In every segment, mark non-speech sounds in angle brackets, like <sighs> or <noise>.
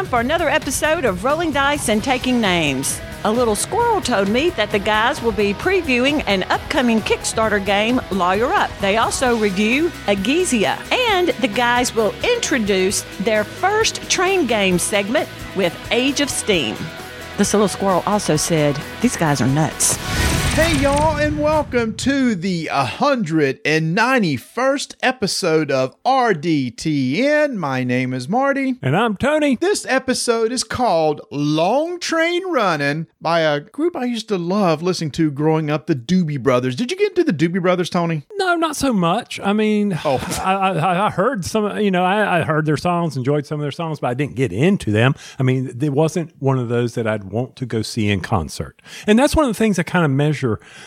time for another episode of Rolling Dice and Taking Names. A little squirrel told me that the guys will be previewing an upcoming Kickstarter game, Lawyer Up. They also review Agizia, and the guys will introduce their first train game segment with Age of Steam. This little squirrel also said, These guys are nuts. Hey, y'all, and welcome to the 191st episode of RDTN. My name is Marty. And I'm Tony. This episode is called Long Train Running by a group I used to love listening to growing up, the Doobie Brothers. Did you get into the Doobie Brothers, Tony? No, not so much. I mean, Oh. <laughs> I, I, I heard some, you know, I, I heard their songs, enjoyed some of their songs, but I didn't get into them. I mean, it wasn't one of those that I'd want to go see in concert. And that's one of the things I kind of measure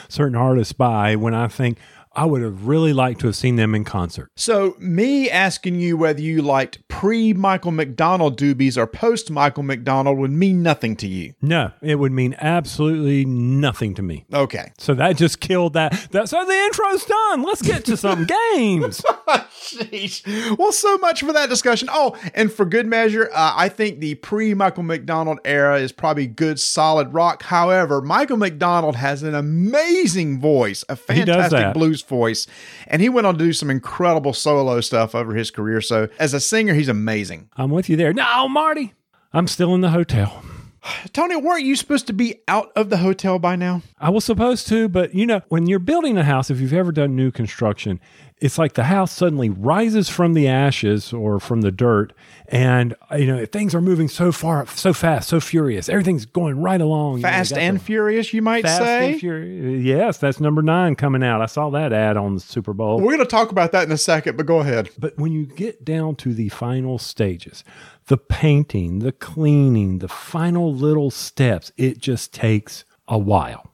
certain artists by when I think I would have really liked to have seen them in concert. So, me asking you whether you liked pre Michael McDonald Doobies or post Michael McDonald would mean nothing to you. No, it would mean absolutely nothing to me. Okay. So that just killed that. that so the intro's done. Let's get to some <laughs> games. Jeez. Well, so much for that discussion. Oh, and for good measure, uh, I think the pre Michael McDonald era is probably good, solid rock. However, Michael McDonald has an amazing voice, a fantastic blues voice, and he went on to do some incredible solo stuff over his career. So, as a singer, he's amazing. I'm with you there. No, Marty, I'm still in the hotel. <sighs> Tony, weren't you supposed to be out of the hotel by now? I was supposed to, but you know, when you're building a house, if you've ever done new construction, it's like the house suddenly rises from the ashes or from the dirt, and you know things are moving so far, so fast, so furious. Everything's going right along. You know, Fast and the furious, you might fast say. Yes, that's number nine coming out. I saw that ad on the Super Bowl. We're going to talk about that in a second, but go ahead. But when you get down to the final stages, the painting, the cleaning, the final little steps, it just takes a while.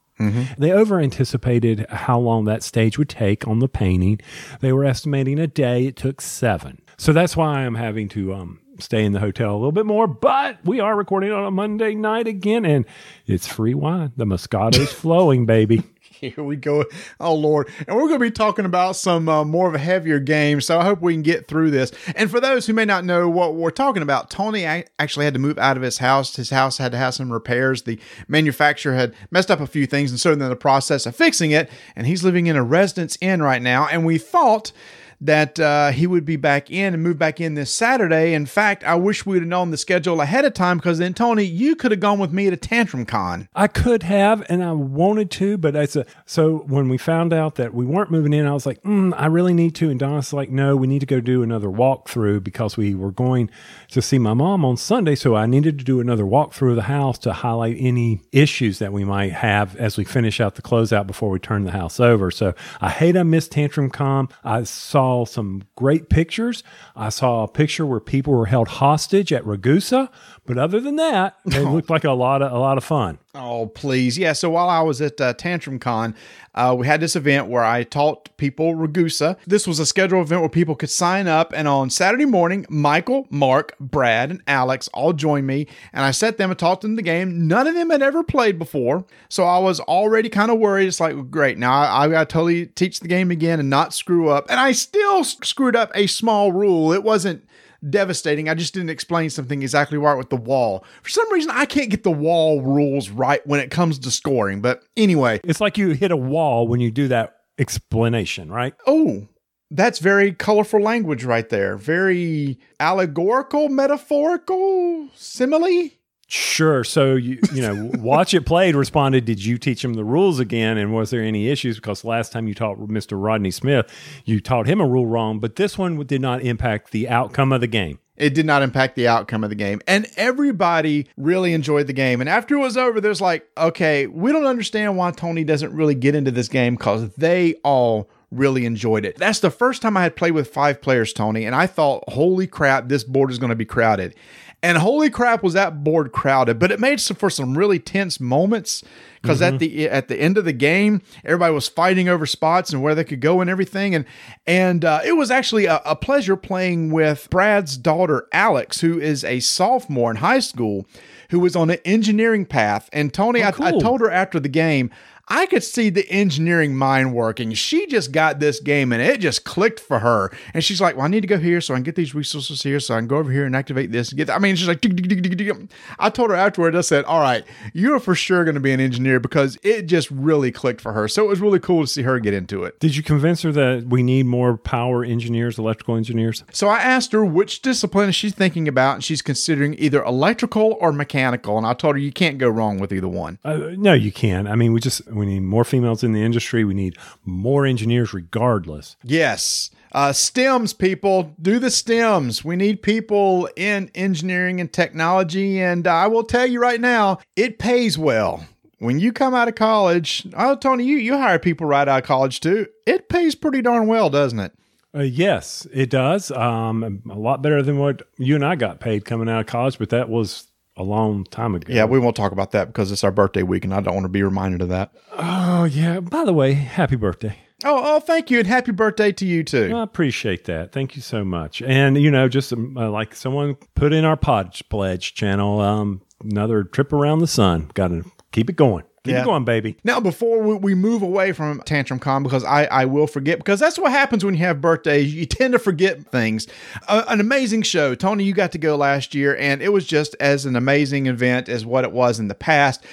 They over anticipated how long that stage would take on the painting. They were estimating a day, it took seven. So that's why I'm having to um, stay in the hotel a little bit more. But we are recording on a Monday night again, and it's free wine. The Moscato's <laughs> flowing, baby. <laughs> Here we go. Oh, Lord. And we're going to be talking about some uh, more of a heavier game. So I hope we can get through this. And for those who may not know what we're talking about, Tony actually had to move out of his house. His house had to have some repairs. The manufacturer had messed up a few things. And so in the process of fixing it, and he's living in a residence inn right now. And we thought that uh, he would be back in and move back in this Saturday. In fact, I wish we would have known the schedule ahead of time because then, Tony, you could have gone with me to Tantrum Con. I could have, and I wanted to, but it's a so when we found out that we weren't moving in, I was like, mm, I really need to. And Donna's like, no, we need to go do another walkthrough because we were going to see my mom on Sunday. So I needed to do another walkthrough of the house to highlight any issues that we might have as we finish out the closeout before we turn the house over. So I hate I missed Tantrum Con. I saw some great pictures. I saw a picture where people were held hostage at Ragusa, but other than that, it oh. looked like a lot of a lot of fun. Oh, please. Yeah. So while I was at uh, Tantrum Con, uh, we had this event where I taught people Ragusa. This was a scheduled event where people could sign up. And on Saturday morning, Michael, Mark, Brad, and Alex all joined me. And I sat them and taught them the game. None of them had ever played before. So I was already kind of worried. It's like, great. Now I, I got to totally teach the game again and not screw up. And I still screwed up a small rule. It wasn't devastating. I just didn't explain something exactly right with the wall. For some reason, I can't get the wall rules right when it comes to scoring. But anyway, It's like you hit a wall when you do that explanation, right? oh, that's very colorful language right there. Very allegorical, metaphorical, simile. Sure. So you you know, <laughs> watch it played responded, "Did you teach him the rules again? And was there any issues? Because last time you taught Mr. Rodney Smith, you taught him a rule wrong, but this one did not impact the outcome of the game." It did not impact the outcome of the game. And everybody really enjoyed the game. And after it was over, there's like, okay, we don't understand why Tony doesn't really get into this game because they all really enjoyed it. That's the first time I had played with five players, Tony, and I thought, holy crap, this board is going to be crowded. And holy crap, was that board crowded! But it made some, for some really tense moments because at the at the end of the game, everybody was fighting over spots and where they could go and everything. And and uh, it was actually a, a pleasure playing with Brad's daughter Alex, who is a sophomore in high school, who was on an engineering path. And Tony, I, I told her after the game. I could see the engineering mind working. She just got this game and it just clicked for her. And she's like, Well, I need to go here so I can get these resources here so I can go over here and activate this and get that. I mean, she's like, I told her afterwards, I said, All right, you're for sure going to be an engineer because it just really clicked for her. So it was really cool to see her get into it. Did you convince her that we need more power engineers, electrical engineers? So I asked her which discipline she's thinking about, and she's considering either electrical or mechanical. And I told her you can't go wrong with either one. Uh, no, you can. I mean, we just we need more females in the industry. We need more engineers, regardless. Yes. Uh, STEMs, people, do the STEMs. We need people in engineering and technology. And I will tell you right now, it pays well. When you come out of college, oh, Tony, you, you hire people right out of college too. It pays pretty darn well, doesn't it? Uh, yes, it does. Um, a lot better than what you and I got paid coming out of college, but that was a long time ago. Yeah, we won't talk about that because it's our birthday week and I don't want to be reminded of that. Oh, yeah. By the way, happy birthday. Oh, oh, thank you, and happy birthday to you too. I appreciate that. Thank you so much. And you know, just um, uh, like someone put in our Pod Pledge channel, um, another trip around the sun. Got to keep it going. Keep Yeah. going, baby. Now, before we, we move away from Tantrum Con, because I, I will forget, because that's what happens when you have birthdays. You <laughs> tend to forget things. Uh, an amazing show. Tony, you got to go last year, and it was just as an amazing event as what it was in the past.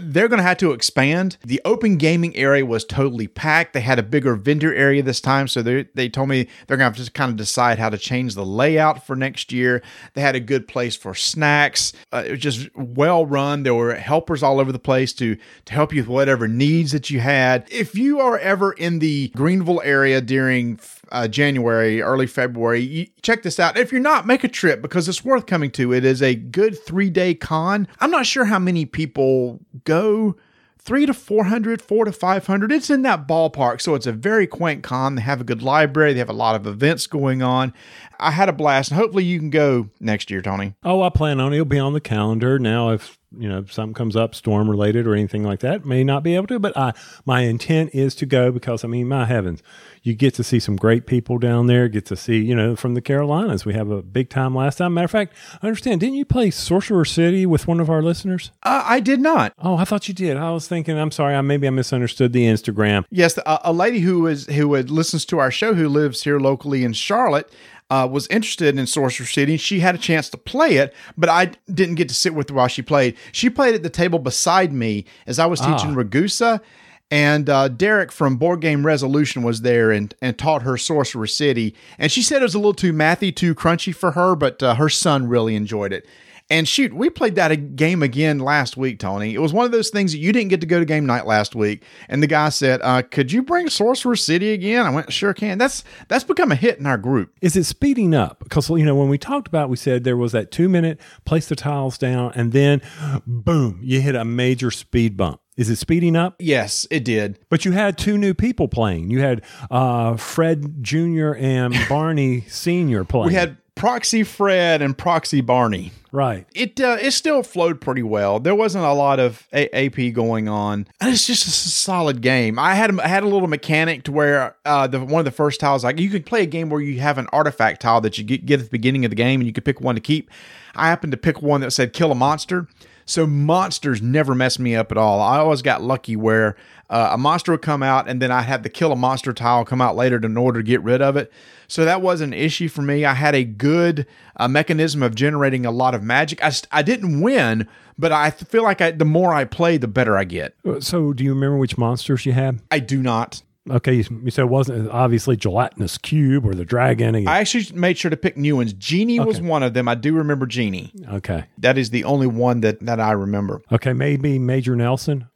They're going to have to expand. The open gaming area was totally packed. They had a bigger vendor area this time. So they, they told me they're going to have to kind of decide how to change the layout for next year. They had a good place for snacks. Uh, it was just well run. There were helpers all over the place to, to help you with whatever needs that you had. If you are ever in the Greenville area during uh, January, early February. You, check this out. If you're not, make a trip because it's worth coming to. It is a good three day con. I'm not sure how many people go. Three to 400, four to 500. It's in that ballpark. So it's a very quaint con. They have a good library. They have a lot of events going on. I had a blast. And hopefully you can go next year, Tony. Oh, I plan on it. It'll be on the calendar. Now, if you know something comes up, storm related or anything like that, may not be able to. But I, my intent is to go because I mean, my heavens, you get to see some great people down there. Get to see you know from the Carolinas. We have a big time last time. Matter of fact, I understand. Didn't you play Sorcerer City with one of our listeners? Uh, I did not. Oh, I thought you did. I was thinking. I'm sorry. I maybe I misunderstood the Instagram. Yes, a, a lady who is who listens to our show who lives here locally in Charlotte uh, was interested in Sorcerer City. She had a chance to play it, but I didn't get to sit with her while she played. She played at the table beside me as I was teaching Ragusa. And uh, Derek from Board Game Resolution was there and, and taught her Sorcerer City. And she said it was a little too mathy, too crunchy for her, but uh, her son really enjoyed it. And shoot, we played that game again last week, Tony. It was one of those things that you didn't get to go to game night last week. And the guy said, uh, "Could you bring Sorcerer City again?" I went, "Sure can." That's that's become a hit in our group. Is it speeding up? Because you know when we talked about, it, we said there was that two minute place the tiles down, and then boom, you hit a major speed bump. Is it speeding up? Yes, it did. But you had two new people playing. You had uh, Fred Jr. and Barney Sr. playing. We had Proxy Fred and Proxy Barney. Right. It uh, it still flowed pretty well. There wasn't a lot of a- AP going on. And It's just a solid game. I had a, I had a little mechanic to where uh, the one of the first tiles like you could play a game where you have an artifact tile that you get, get at the beginning of the game and you could pick one to keep. I happened to pick one that said kill a monster. So monsters never messed me up at all. I always got lucky where uh, a monster would come out and then I had the kill a monster tile come out later in order to get rid of it. So that wasn't an issue for me. I had a good uh, mechanism of generating a lot of magic. I, I didn't win, but I feel like I, the more I play, the better I get. So do you remember which monsters you had? I do not. Okay, you, said it wasn't obviously gelatinous cube or the dragon. I actually made sure to pick new ones. Genie okay. was one of them. I do remember Genie. Okay, that is the only one that that I remember. Okay, maybe Major Nelson.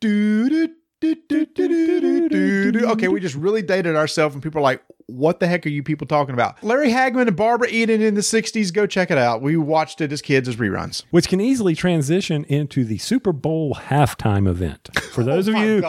Okay, we just really dated ourselves, and people are like, what the heck are you people talking about? Larry Hagman and Barbara Eden in the 60s. Go check it out. We watched it as kids as reruns. which can easily transition into the Super Bowl halftime event. For <laughs> those of you,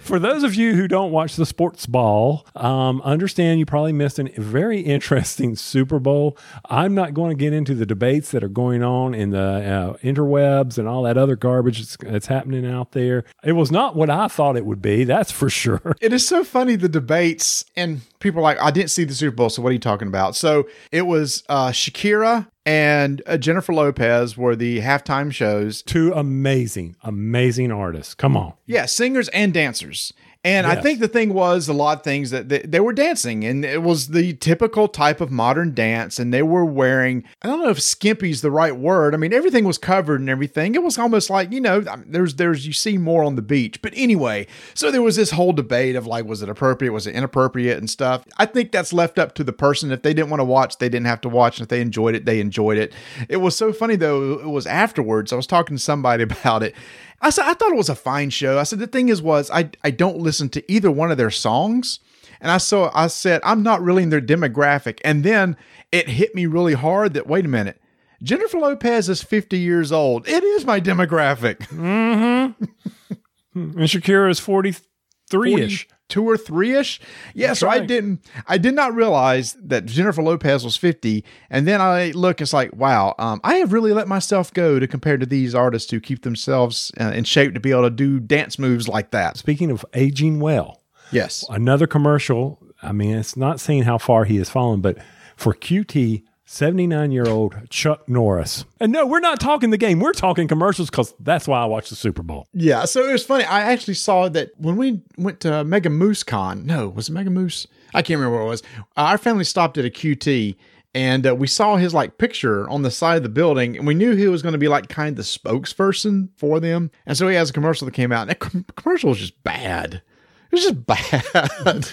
for those of you who don't watch the sports ball, um, understand you probably missed a very interesting Super Bowl. I'm not going to get into the debates that are going on in the uh, interwebs and all that other garbage that's, that's happening out there. It was not what I thought it would be. That's for sure. It is so funny the debates, and people are like, I didn't see the Super Bowl, so what are you talking about? So it was uh, Shakira and uh, Jennifer Lopez were the halftime shows. Two amazing, amazing artists. Come on. Yeah, singers and dancers. And I think the thing was a lot of things that they, they were dancing, and it was the typical type of modern dance. And they were wearing, I don't know if skimpy's the right word. I mean, everything was covered and everything. It was almost like, you know, um, there's, there's, you see more on the beach. But anyway, so there was this whole debate of like, was it appropriate? Was it inappropriate and stuff? I think that's left up to the person. If they didn't want to watch, they didn't have to watch. And if they enjoyed it, they enjoyed it. It was so funny though. It was afterwards. I was talking to somebody <laughs> about it. I said I thought it was a fine show. I said the thing is was I I don't listen to either one of their songs. And I saw I said I'm not really in their demographic. And then it hit me really hard that wait a minute. Jennifer Lopez is 50 years old. It is my demographic. Mm-hmm. <laughs> And Shakira is 43 ish. Two or three ish. Yeah, so I didn't I did not realize that Jennifer Lopez was 50. And then I look, it's like, wow, um, I have really let myself go to compare to these artists who keep themselves uh, in shape to be able to do dance moves like that. Speaking of aging well, Yes. another commercial. I mean, it's not saying how far he has fallen, but for QT, 79 year old Chuck Norris. And no, we're not talking the game. We're talking commercials because that's why I watch the Super Bowl. Yeah, so it was funny. I actually saw that when we went to Mega Moose Con. No, was it Mega Moose? I can't remember what it was. Uh, our family stopped at a QT and uh, we saw his like picture on the side of the building and we knew he was going to be like kind of the spokesperson for them. And so he has a commercial that came out and that com- commercial was just bad. It was just <laughs> bad.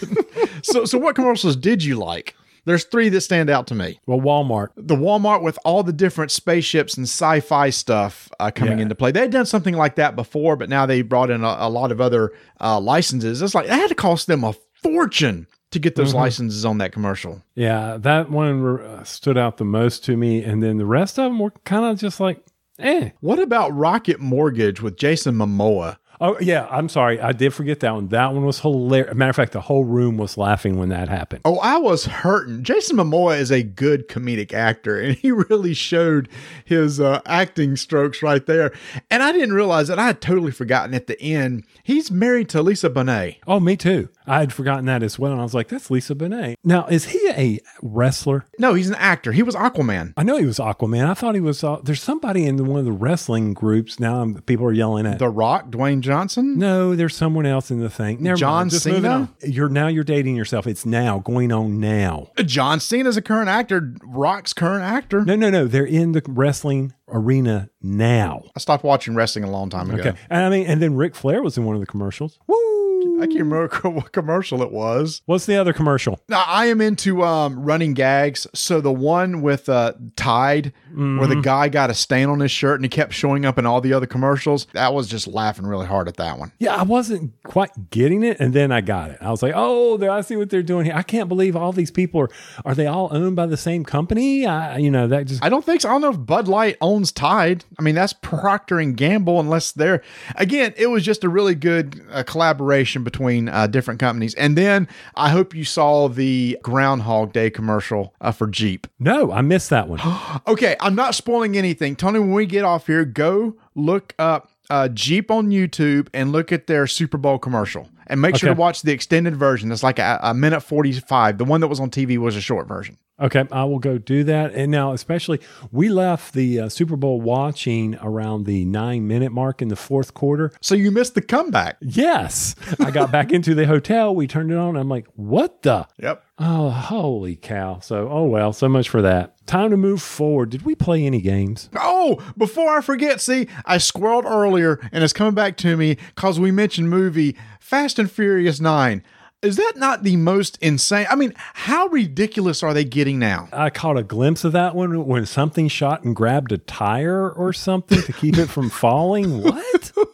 <laughs> so so what commercials did you like? There's three that stand out to me Well, Walmart. the Walmart with all the different spaceships and sci-fi stuff uh, coming Yeah. into play. They had done something like that before, but now they brought in a, a lot of other uh, licenses. It's like that had to cost them a fortune to get those licenses on that commercial. Yeah, that one uh, stood out the most to me. And then the rest of them were kind of just like, eh. What about Rocket Mortgage with Jason Momoa? Oh, yeah. I'm sorry. I did forget that one. That one was hilarious. Matter of fact, the whole room was laughing when that happened. Oh, I was hurting. Jason Momoa is a good comedic actor, and he <laughs> really showed his uh, acting strokes right there. And I didn't realize that I had totally forgotten at the end. He's married to Lisa Bonet. Oh, me too. I had forgotten that as well. And I was like, that's Lisa Bonet. Now, is he a wrestler? No, he's an actor. He was Aquaman. I know he was Aquaman. I thought he was. Uh, there's somebody in one of the wrestling groups now. um, People are yelling at. The Rock, Dwayne Johnson. no, there's someone else in the thing. Never John mind. Just moving Cena? on. You're now. You're dating yourself. It's now going on now. John Cena's a current actor. Rock's current actor. No, no, no. They're in the wrestling arena now. I stopped watching wrestling a long time ago. Okay. And I mean, and then Ric Flair was in one of the commercials. Woo! I can't remember <laughs> what commercial it was. What's the other commercial? Now, I am into um, running gags. So the one with uh, Tide, where the guy got a stain on his shirt and he kept showing up in all the other commercials, that was just laughing really hard at that one. Yeah, I wasn't quite getting it, and then I got it. I was like, "Oh, I see what they're doing here. I can't believe all these people are. Are they all owned by the same company? I, you know, that just I don't think so. I don't know if Bud Light owns Tide. I mean, that's Procter and Gamble, unless they're again. It was just a really good uh, collaboration between uh, different companies. And then I hope you saw the Groundhog Day commercial uh, for Jeep. no, I missed that one. <gasps> Okay, I'm not spoiling anything. Tony, when we get off here, go look up uh, Jeep on YouTube and look at their Super Bowl commercial. And make sure to watch the extended version. It's like a, a minute 45. The one that was on TV was a short version. Okay, I will go do that. And now, especially, we left the uh, Super Bowl watching around the nine minute mark in the fourth quarter. So you missed the comeback. Yes, I got back into the hotel. We turned it on. I'm like, "What the? Yep. Oh, holy cow!" So, oh well, so much for that. Time to move forward. Did we play any games? Oh, before I forget, see, I squirreled earlier and it's coming back to me because we mentioned movie Fast and Furious 9. Is that not the most insane? I mean, how ridiculous are they getting now? I caught a glimpse of that one when something shot and grabbed a tire or something to keep it from falling. <laughs>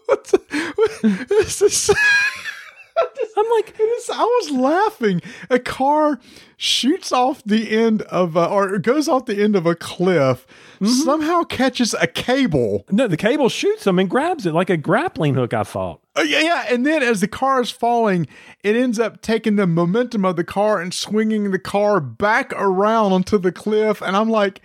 What? This is- I'm like, It's- I was laughing. A car shoots off the end of, a, or goes off the end of a cliff, mm-hmm. somehow catches a cable. no, the cable shoots him and grabs it like a grappling hook. I thought. Oh, yeah, yeah. And then as the car is falling, it ends up taking the momentum of the car and swinging the car back around onto the cliff. And I'm like,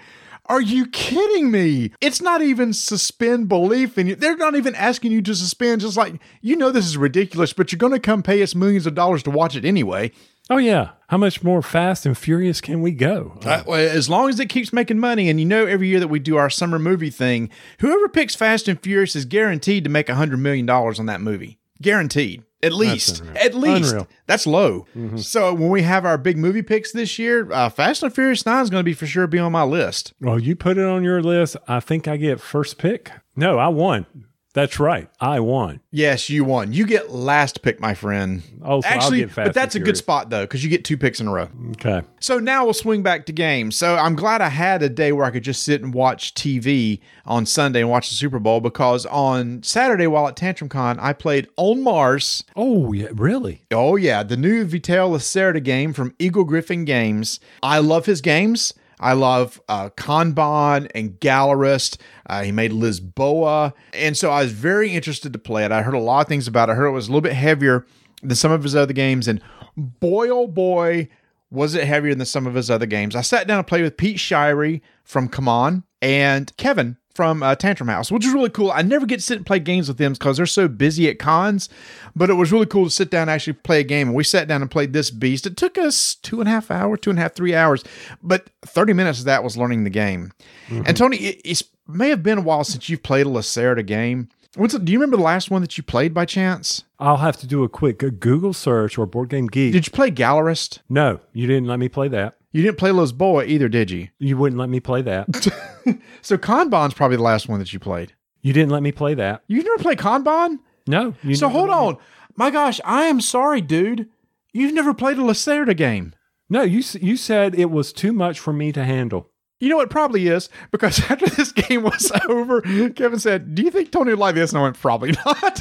are you kidding me? It's not even suspend belief in you. They're not even asking you to suspend, just like, you know, this is ridiculous, but you're going to come pay us millions of dollars to watch it anyway. Oh yeah, How much more fast and furious can we go? Uh, well, as long as it keeps making money, and you know, every year that we do our summer movie thing, whoever picks Fast and Furious is guaranteed to make a hundred million dollars on that movie. Guaranteed, at least, at least. Unreal. That's low. So when we have our big movie picks this year, uh, Fast and Furious Nine is going to be for sure be on my list. well, you put it on your list. I think I get first pick. No, I won. That's right. I won. Yes, you won. You get last pick, my friend. Oh, so I'll Actually, get Fast but that's a good spot though, because you get two picks in a row. Okay. So now we'll swing back to games. So I'm glad I had a day where I could just sit and watch TV on Sunday and watch the Super Bowl because on Saturday while at Tantrum Con, I played On Mars. Oh, yeah. Really? Oh yeah, the new Vital Lacerda game from Eagle-Gryphon Games. I love his games. I love uh, Kanban and Gallerist. Uh, he made Lisboa. And so I was very interested to play it. I heard a lot of things about it. I heard it was a little bit heavier than some of his other games. And boy, oh boy, was it heavier than some of his other games. I sat down and played with Pete Shirey from Come On and Kevin from uh, Tantrum House, which is really cool. I never get to sit and play games with them because they're so busy at cons, but it was really cool to sit down and actually play a game. And we sat down and played this beast. It took us two and a half hours, two and a half, three hours, but 30 minutes of that was learning the game. And Tony, it it's, may have been a while since you've played a Lacerda game. What's do you remember the last one that you played by chance? I'll have to do a quick Google search or Board Game Geek. Did you play Gallerist? no, you didn't let me play that. You didn't play Los Lisboa either, did you? You wouldn't let me play that. <laughs> <laughs> So Kanban's probably the last one that you played. you didn't let me play that. You've never played Kanban? No. You So hold on. My gosh, I am sorry, dude. You've never played a Lacerda game. No, you you said it was too much for me to handle. You know what probably is? Because <laughs> after this game was <laughs> over, Kevin said, Do you think Tony would like this? And I went, Probably not.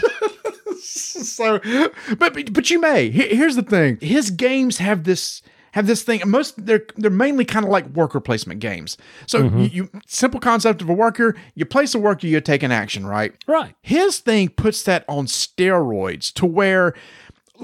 so but but you may. Here's the thing. His games have this have this thing. Most they're they're mainly kind of like worker placement games. So mm-hmm. you, you simple concept of a worker, you place a worker, you take an action, right? Right. His thing puts that on steroids to where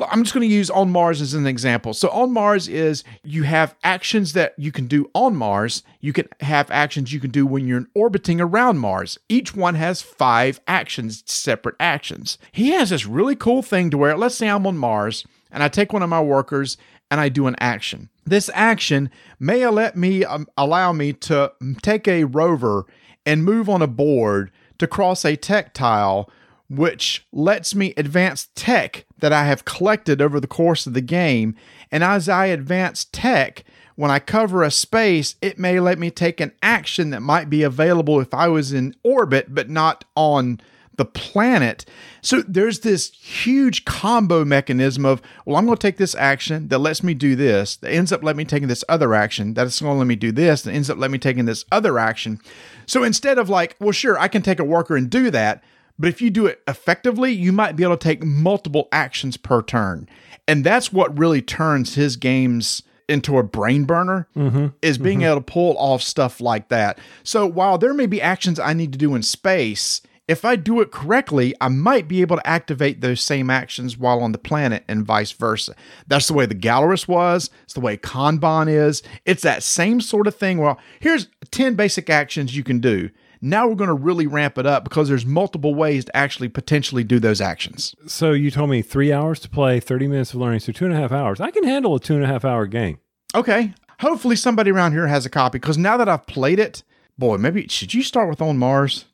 I'm just going to use on Mars as an example. So on Mars is you have actions that you can do on Mars. You can have actions you can do when you're orbiting around Mars. Each one has five actions, separate actions. He has this really cool thing to where let's say I'm on Mars and I take one of my workers and I do an action. This action may let me um, allow me to take a rover and move on a board to cross a tech tile which lets me advance tech that I have collected over the course of the game. And as I advance tech, when I cover a space, it may let me take an action that might be available if I was in orbit, but not on the planet. So there's this huge combo mechanism of, well, I'm going to take this action that lets me do this, that ends up letting me taking this other action, that's going to let me do this, that ends up letting me taking this other action. So instead of like, well, sure, I can take a worker and do that, but if you do it effectively, you might be able to take multiple actions per turn. And that's what really turns his games into a brain burner mm-hmm. is being mm-hmm. able to pull off stuff like that. So while there may be actions I need to do in space, if I do it correctly, I might be able to activate those same actions while on the planet and vice versa. That's the way the Gallerist was. It's the way Kanban is. It's that same sort of thing. Well, here's 10 basic actions you can do. Now we're going to really ramp it up because there's multiple ways to actually potentially do those actions. So you told me three hours to play, 30 minutes of learning. So two and a half hours. I can handle a two and a half hour game. Okay. Hopefully somebody around here has a copy because now that I've played it, boy, maybe should you start with On Mars?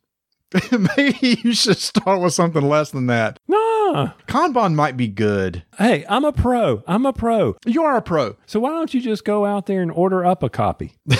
<laughs> maybe you should start with something less than that. Nah. Kanban might be good. Hey, I'm a pro. I'm a pro. You are a pro. So why don't you just go out there and order up a copy? <laughs>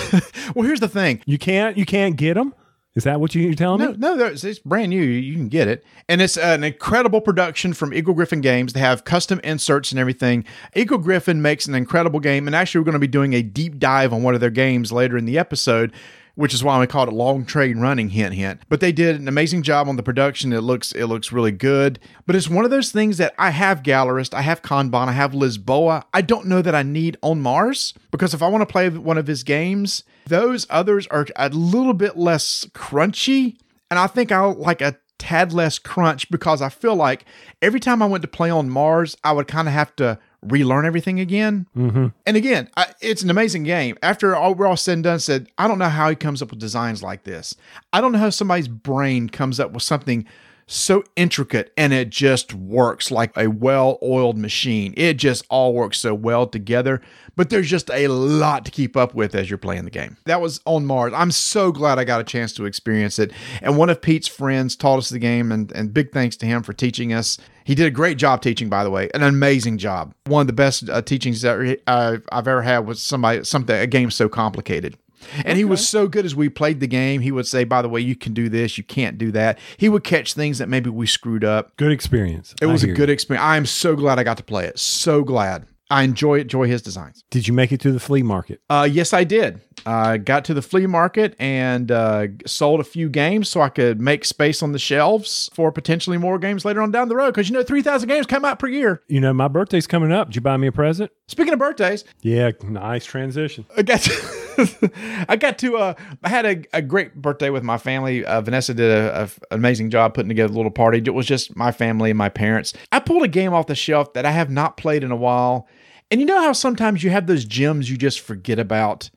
Well, here's the thing. You can't. You can't get them. Is that what you- you're telling No, me? no, it's brand new. You can get it, and it's an incredible production from Eagle-Gryphon Games. They have custom inserts and everything. Eagle-Gryphon makes an incredible game, and actually, we're going to be doing a deep dive on one of their games later in the episode. Which is why we called it long train running. Hint, hint. But they did an amazing job on the production. It looks, it looks really good. But it's one of those things that I have Gallerist, I have Kanban, I have Lisboa. I don't know that I need on Mars because if I want to play one of his games, those others are a little bit less crunchy and I think I'll like a tad less crunch because I feel like every time I went to play on Mars, I would kind of have to relearn everything again. Mm-hmm. And again, I, it's an amazing game. After all we're all said and done, said I don't know how he comes up with designs like this. I don't know how somebody's brain comes up with something so intricate and it just works like a well oiled machine. It just all works so well together, but there's just a lot to keep up with as you're playing the game. That was on Mars. I'm so glad I got a chance to experience it. And one of Pete's friends taught us the game, and, and big thanks to him for teaching us. He did a great job teaching, by the way, an amazing job. One of the best uh, teachings that uh, I've ever had was somebody something a game so complicated. And okay. he was so good as we played the game. He would say, by the way, you can do this, you can't do that. He would catch things that maybe we screwed up. Good experience. It was a good you. experience. I'm so glad I got to play it. So glad. I enjoy enjoy his designs. Did you make it to the flea market? Uh, yes, I did. I uh, got to the flea market and uh, sold a few games so I could make space on the shelves for potentially more games later on down the road. Because you know, three thousand games come out per year. You know, my birthday's coming up. Did you buy me a present? Speaking of birthdays, yeah, nice transition. I got. To, <laughs> I got to. Uh, I had a, a great birthday with my family. Uh, Vanessa did a, a, an amazing job putting together a little party. It was just my family and my parents. I pulled a game off the shelf that I have not played in a while and you know how sometimes you have those gems you just forget about,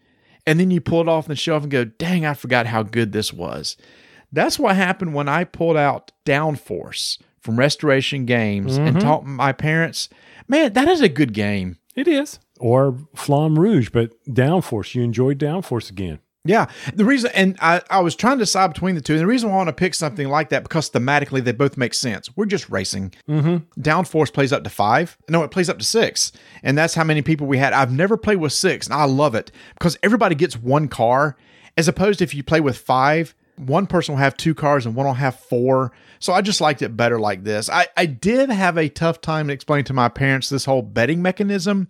and then you pull it off the shelf and go, dang, I forgot how good this was. That's what happened when I pulled out Downforce from Restoration Games mm-hmm. and taught my parents, man, that is a good game. It is. Or Flamme Rouge, but Downforce. You enjoyed Downforce again. Yeah. The reason, and I, I was trying to decide between the two. And the reason why I want to pick something like that because thematically they both make sense. We're just racing. Mm-hmm. Downforce plays up to five. No, it plays up to six. And that's how many people we had. I've never played with six, and I love it because everybody gets one car, as opposed to if you play with five, one person will have two cars and one will have four. So I just liked it better like this. I, I did have a tough time explaining to my parents this whole betting mechanism,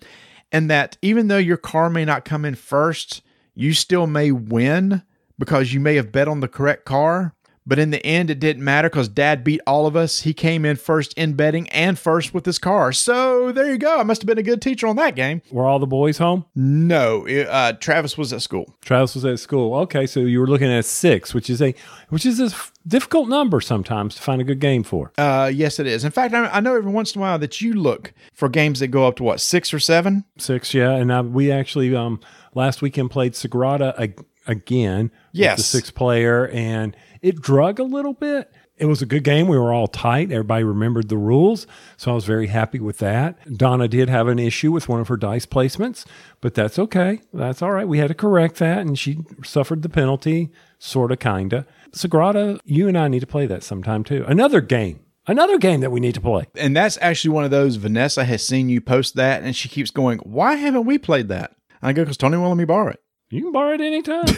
and that even though your car may not come in first, you still may win because you may have bet on the correct car. But in the end, it didn't matter because dad beat all of us. He came in first in betting and first with his car. So there you go. I must have been a good teacher on that game. Were all the boys home? No. Uh, Travis was at school. Travis was at school. Okay. So you were looking at six, which is a, which is a difficult number sometimes to find a good game for. Uh, yes, it is. In fact, I, I know every once in a while that you look for games that go up to what, six or seven? Six. Yeah. And I, we actually, um, last weekend played Sagrada ag- again. Yes. the six player, and it drug a little bit. It was a good game. We were all tight. Everybody remembered the rules. So I was very happy with that. Donna did have an issue with one of her dice placements, but that's okay. That's all right. We had to correct that, and she suffered the penalty, sort of, kind of. Sagrada, you and I need to play that sometime too. Another game. Another game that we need to play. And that's actually one of those Vanessa has seen you post that, and she keeps going, Why haven't we played that? I go, because Tony won't let me borrow it. You can borrow it anytime. <laughs>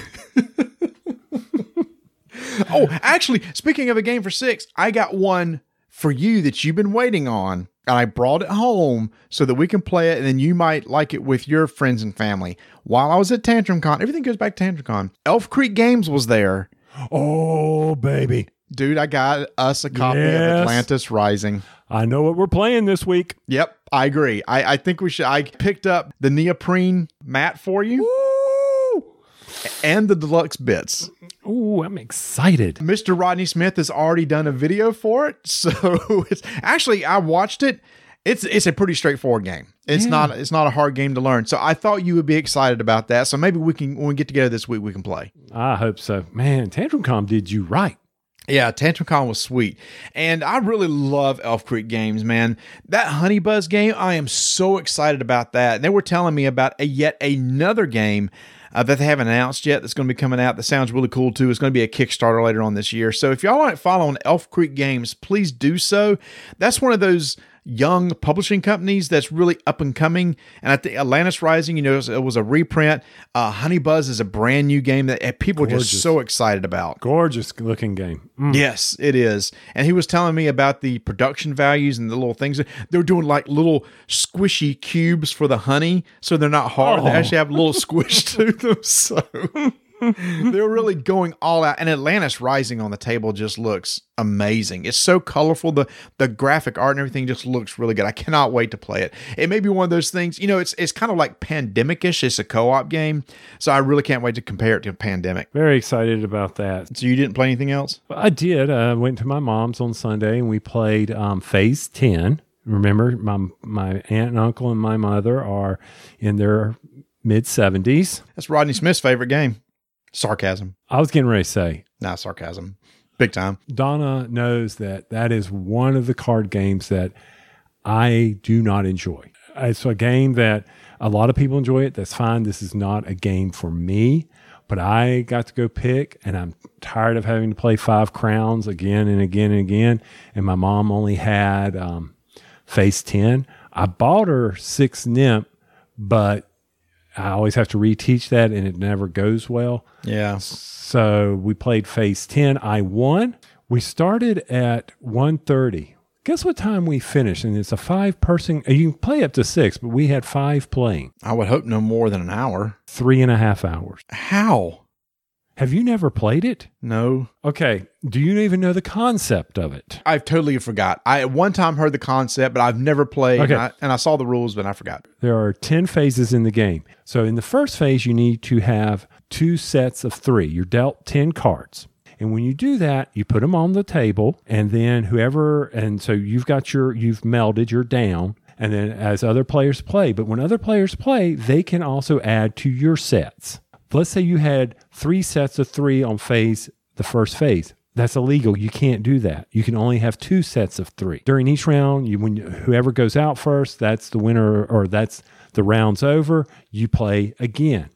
<laughs> oh, actually, speaking of a game for six, I got one for you that you've been waiting on. And I brought it home so that we can play it, and then you might like it with your friends and family. While I was at Tantrum Con, everything goes back to Tantrum Con. Elf Creek Games was there. Oh, baby. Dude, I got us a copy yes. of Atlantis Rising. I know what we're playing this week. Yep, I agree. I, I think we should. I picked up the neoprene mat for you. Woo! And the deluxe bits. Ooh, I'm excited. Mr. Rodney Smith has already done a video for it. <laughs> So it's actually I watched it. It's it's a pretty straightforward game. It's yeah. not it's not a hard game to learn. So I thought you would be excited about that. So maybe we can when we get together this week we can play. I hope so. Man, TantrumCon did you right. Yeah, TantrumCon was sweet. And I really love Elf Creek games, man. That Honey Buzz game, I am so excited about that. And they were telling me about a, yet another game uh, that they haven't announced yet that's going to be coming out that sounds really cool too. It's going to be a Kickstarter later on this year. So if y'all aren't following Elf Creek Games, please do so. That's one of those young publishing companies that's really up and coming. And I think Atlantis Rising, you know, it was, a reprint. Uh, Honey Buzz is a brand new game that eh, people Gorgeous. are just so excited about. Gorgeous looking game. Mm. Yes, it is. And he was telling me about the production values and the little things. They're doing like little squishy cubes for the honey, so they're not hard. Oh. They actually have a little squish <laughs> to them. So <laughs> They're really going all out. And Atlantis Rising on the table just looks amazing. It's so colorful. The the graphic art and everything just looks really good. I cannot wait to play it. It may be one of those things, you know, it's it's kind of like pandemic-ish. It's a co-op game. So I really can't wait to compare it to Pandemic. Very excited about that. So you didn't play anything else? I did. I went to my mom's on Sunday and we played um, Phase 10. Remember, my my aunt and uncle and my mother are in their mid 70s. That's Rodney Smith's favorite game. Sarcasm. I was getting ready to say. Not sarcasm. Big time. Donna knows that that is one of the card games that I do not enjoy. It's a game that a lot of people enjoy it. That's fine. This is not a game for me, but I got to go pick and I'm tired of having to play Five Crowns again and again and again. And my mom only had um, Phase 10. I bought her Six Nimmt, but I always have to reteach that and it never goes well. Yeah. So we played phase 10. I won. We started at 1.30. Guess what time we finished? And it's a five person, uh, you can play up to six, but we had five playing. I would hope no more than an hour. Three and a half hours. How? Have you never played it? No. Okay. Do you even know the concept of it? I've totally forgot. I at one time heard the concept, but I've never played. Okay. And, I, and I saw the rules, but I forgot. There are 10 phases in the game. So in the first phase, you need to have two sets of three. You're dealt 10 cards. And when you do that, you put them on the table, and then whoever, and so you've got your, you've melded, you're down. And then as other players play, but when other players play, they can also add to your sets. Let's say you had three sets of three on phase, the first phase. That's illegal. You can't do that. You can only have two sets of three. During each round, you, when you, whoever goes out first, that's the winner, or that's the round's over. You play again.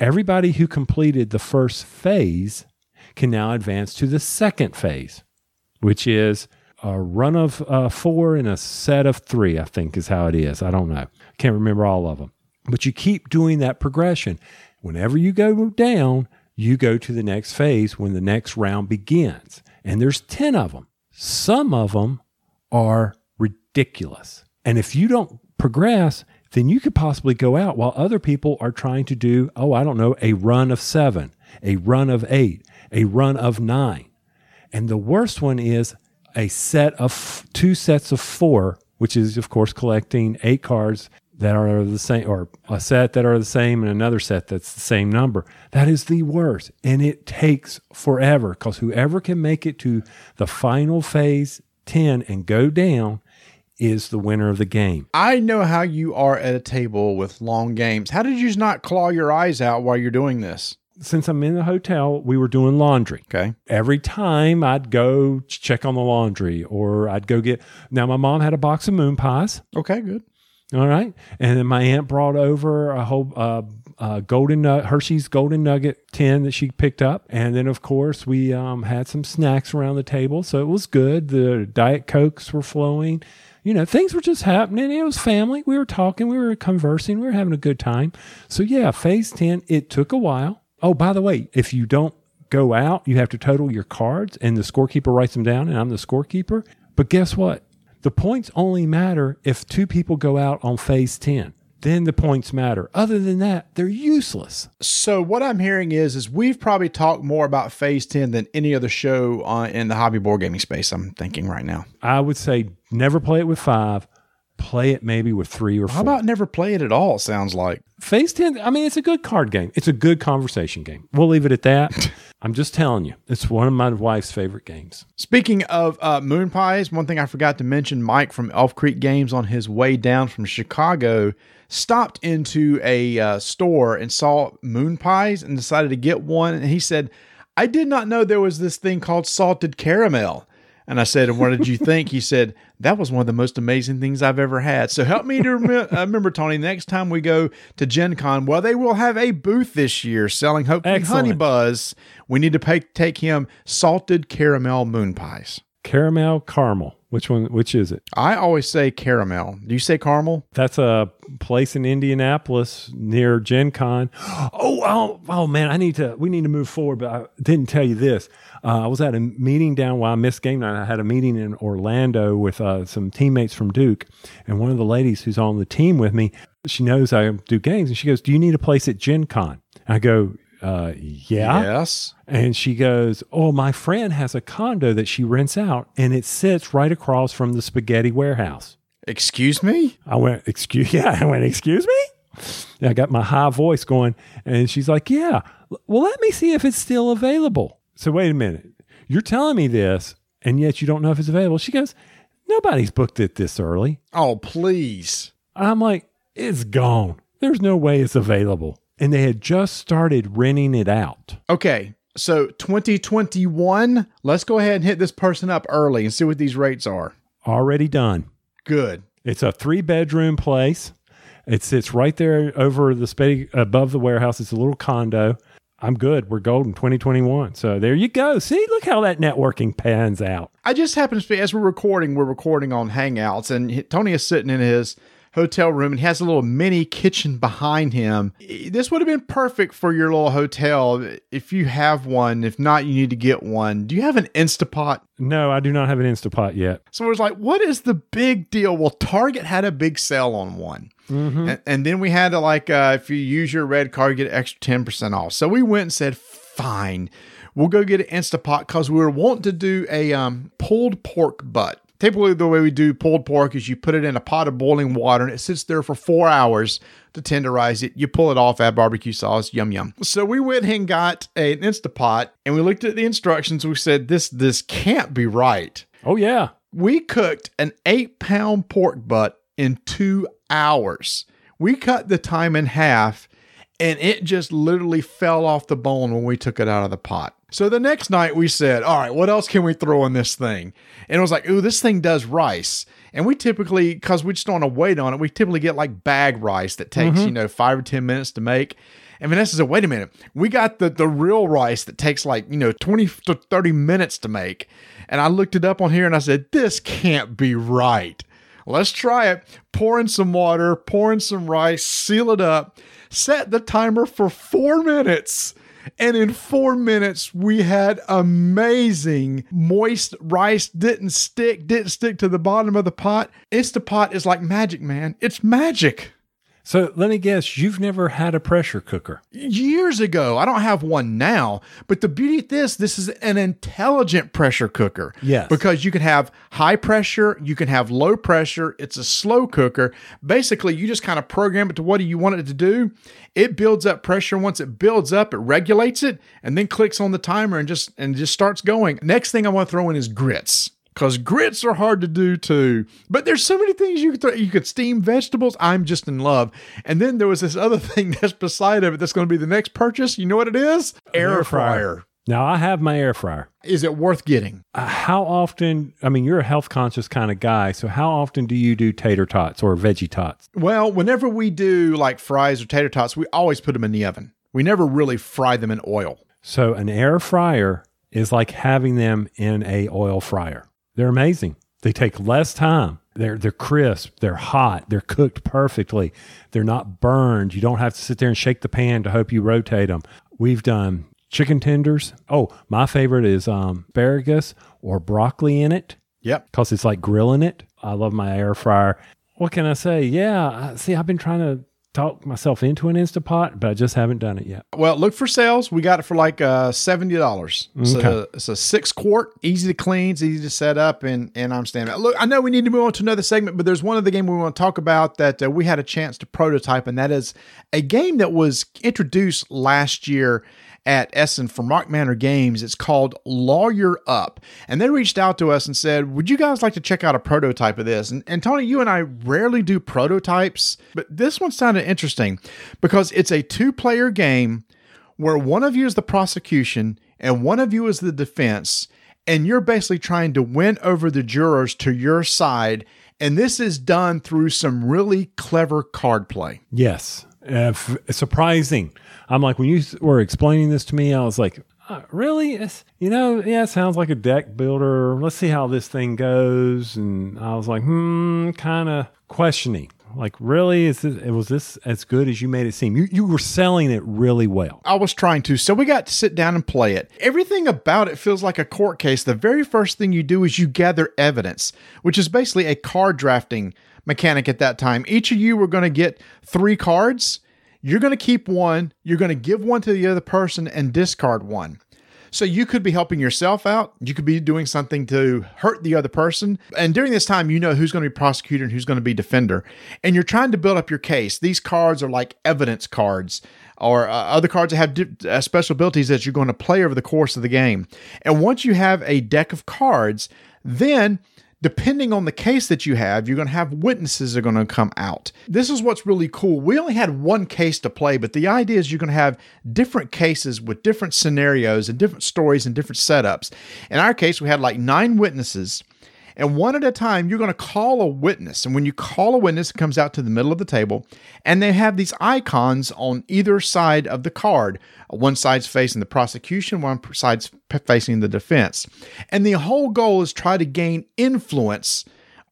Everybody who completed the first phase can now advance to the second phase, which is a run of uh, four and a set of three, I think is how it is. I don't know. Can't remember all of them. But you keep doing that progression. Whenever you go down, you go to the next phase when the next round begins. And there's 10 of them. Some of them are ridiculous. And if you don't progress, then you could possibly go out while other people are trying to do, oh, I don't know, a run of seven, a run of eight, a run of nine. And the worst one is a set of two sets of four, which is, of course, collecting eight cards that are the same, or a set that are the same and another set that's the same number. That is the worst. And it takes forever because whoever can make it to the final phase 10 and go down is the winner of the game. I know how you are at a table with long games. How did you not claw your eyes out while you're doing this? Since I'm in the hotel, we were doing laundry. Okay. Every time I'd go check on the laundry or I'd go get. Now, my mom had a box of moon pies. Okay, good. All right. And then my aunt brought over a whole uh, uh, golden nut, Hershey's golden nugget tin that she picked up. And then, of course, we um, had some snacks around the table. So it was good. The Diet Cokes were flowing. You know, things were just happening. It was family. We were talking, we were conversing, we were having a good time. So, yeah, phase 10, it took a while. Oh, by the way, if you don't go out, you have to total your cards, and the scorekeeper writes them down, and I'm the scorekeeper. But guess what? The points only matter if two people go out on phase 10. Then the points matter. Other than that, they're useless. So what I'm hearing is, is we've probably talked more about Phase Ten than any other show uh, in the hobby board gaming space. I'm thinking right now. I would say never play it with five. Play it maybe with three or four. How about never play it at all? Sounds like. Phase 10? I mean, it's a good card game. It's a good conversation game. We'll leave it at that. <laughs> I'm just telling you, it's one of my wife's favorite games. Speaking of uh, moon pies, one thing I forgot to mention: Mike from Elf Creek Games on his way down from Chicago stopped into a uh, store and saw moon pies and decided to get one. And he said, "I did not know there was this thing called salted caramel." And I said, "And what did you think?" He said, "That was one of the most amazing things I've ever had." So help me to rem- uh, remember, Tony. Next time we go to Gen Con, well, they will have a booth this year selling hopefully Excellent. Honey Buzz. We need to pay, take him salted caramel moon pies. Caramel caramel. Which one? Which is it? I always say caramel. Do you say caramel? That's a place in Indianapolis near Gen Con. <gasps> Oh, oh, oh, man, I need to, we need to move forward, but I didn't tell you this. Uh, I was at a meeting down while I missed game night. I had a meeting in Orlando with uh, some teammates from Duke, and one of the ladies who's on the team with me, she knows I do games, and she goes, Do you need a place at Gen Con? I go, uh, yeah. Yes. And she goes, Oh, my friend has a condo that she rents out, and it sits right across from the spaghetti warehouse. Excuse me? I went, excuse, <laughs> yeah. I went, excuse me. And I got my high voice going, and she's like, yeah. Well, let me see if it's still available. So wait a minute. You're telling me this, and yet you don't know if it's available. She goes, nobody's booked it this early. Oh, please. I'm like, it's gone. There's no way it's available. And they had just started renting it out. Okay. So 2021, let's go ahead and hit this person up early and see what these rates are. Already done. Good. It's a three bedroom place. It sits right there over the above the warehouse. It's a little condo. I'm good. We're golden 2021. So there you go. See, look how that networking pans out. I just happen to be, as we're recording, we're recording on Hangouts, and Tony is sitting in his hotel room and he has a little mini kitchen behind him. This would have been perfect for your little hotel if you have one. If not, you need to get one. Do you have an Instapot? No, I do not have an Instapot yet. So it was like, what is the big deal? Well, Target had a big sale on one. And, and then we had to like, uh, if you use your red card, you get extra 10% off. So we went and said, fine, we'll go get an Instapot because we were wanting to do a um, pulled pork butt. Typically, the way we do pulled pork is you put it in a pot of boiling water and it sits there for four hours to tenderize it. You pull it off, add barbecue sauce, yum yum. So we went and got an Instapot and we looked at the instructions. We said, this this can't be right. Oh, yeah. We cooked an eight pound pork butt in two hours. We cut the time in half and it just literally fell off the bone when we took it out of the pot. So the next night we said, all right, what else can we throw in this thing? And it was like, ooh, this thing does rice. And we typically, because we just don't want to wait on it, we typically get like bag rice that takes, mm-hmm. you know, five or 10 minutes to make. And Vanessa said, wait a minute, we got the, the real rice that takes like, you know, 20 to 30 minutes to make. And I looked it up on here and I said, this can't be right. Let's try it. Pour in some water, pour in some rice, seal it up, set the timer for four minutes. And in four minutes, we had amazing moist rice. Didn't stick, didn't stick to the bottom of the pot. Instapot is like magic, man. It's magic. So let me guess, you've never had a pressure cooker. Years ago, I don't have one now, but the beauty of this, this is an intelligent pressure cooker. Yes. Because you can have high pressure, you can have low pressure. It's a slow cooker. Basically, you just kind of program it to what you want it to do. It builds up pressure. Once it builds up, it regulates it and then clicks on the timer and just and just starts going. Next thing I want to throw in is grits. Because grits are hard to do too. But there's so many things you could throw. You could steam vegetables. I'm just in love. And then there was this other <laughs> thing that's beside of it that's going to be the next purchase. You know what it is? Air, fryer. Now, I have my air fryer. Is it worth getting? Uh, how often, I mean, you're a health conscious kind of guy. So, how often do you do tater tots or veggie tots? Well, whenever we do like fries or tater tots, we always put them in the oven. We never really fry them in oil. So, an air fryer is like having them in a oil fryer. They're amazing. They take less time. They're they're crisp. They're hot. They're cooked perfectly. They're not burned. You don't have to sit there and shake the pan to hope you rotate them. We've done chicken tenders. Oh, my favorite is um, asparagus or broccoli in it Yep. because it's like grilling it. I love my air fryer. What can I say? Yeah, see, I've been trying to talk myself into an Instapot, but I just haven't done it yet. Well, look for sales. We got it for like uh, seventy dollars. So it's a six quart, easy to clean, it's easy to set up, and and I'm standing. Look, I know we need to move on to another segment, but there's one of the game we want to talk about that uh, we had a chance to prototype, and that is a game that was introduced last year at Essen from Rock Manor Games. It's called Lawyer Up. And they reached out to us and said, Would you guys like to check out a prototype of this? And, and Tony, you and I rarely do prototypes, but this one sounded interesting because it's a two player game where one of you is the prosecution and one of you is the defense. And you're basically trying to win over the jurors to your side. And this is done through some really clever card play. Yes, uh, f- surprising. I'm like, when you were explaining this to me, I was like, uh, really? It's, you know, yeah, it sounds like a deck builder. Let's see how this thing goes. And I was like, hmm, kind of questioning. Like, really? Is this, was this as good as you made it seem? You, you were selling it really well. I was trying to. So we got to sit down and play it. Everything about it feels like a court case. The very first thing you do is you gather evidence, which is basically a card drafting mechanic at that time. Each of you were going to get three cards. You're going to keep one, you're going to give one to the other person and discard one. So you could be helping yourself out. You could be doing something to hurt the other person. And during this time, you know who's going to be prosecutor and who's going to be defender. And you're trying to build up your case. These cards are like evidence cards or uh, other cards that have di- uh, special abilities that you're going to play over the course of the game. And once you have a deck of cards, then depending on the case that you have, you're going to have witnesses that are going to come out. This is what's really cool. We only had one case to play, but the idea is you're going to have different cases with different scenarios and different stories and different setups. In our case, we had like nine witnesses. And one at a time, you're going to call a witness. And when you call a witness, it comes out to the middle of the table. And they have these icons on either side of the card. One side's facing the prosecution, one side's facing the defense. And the whole goal is try to gain influence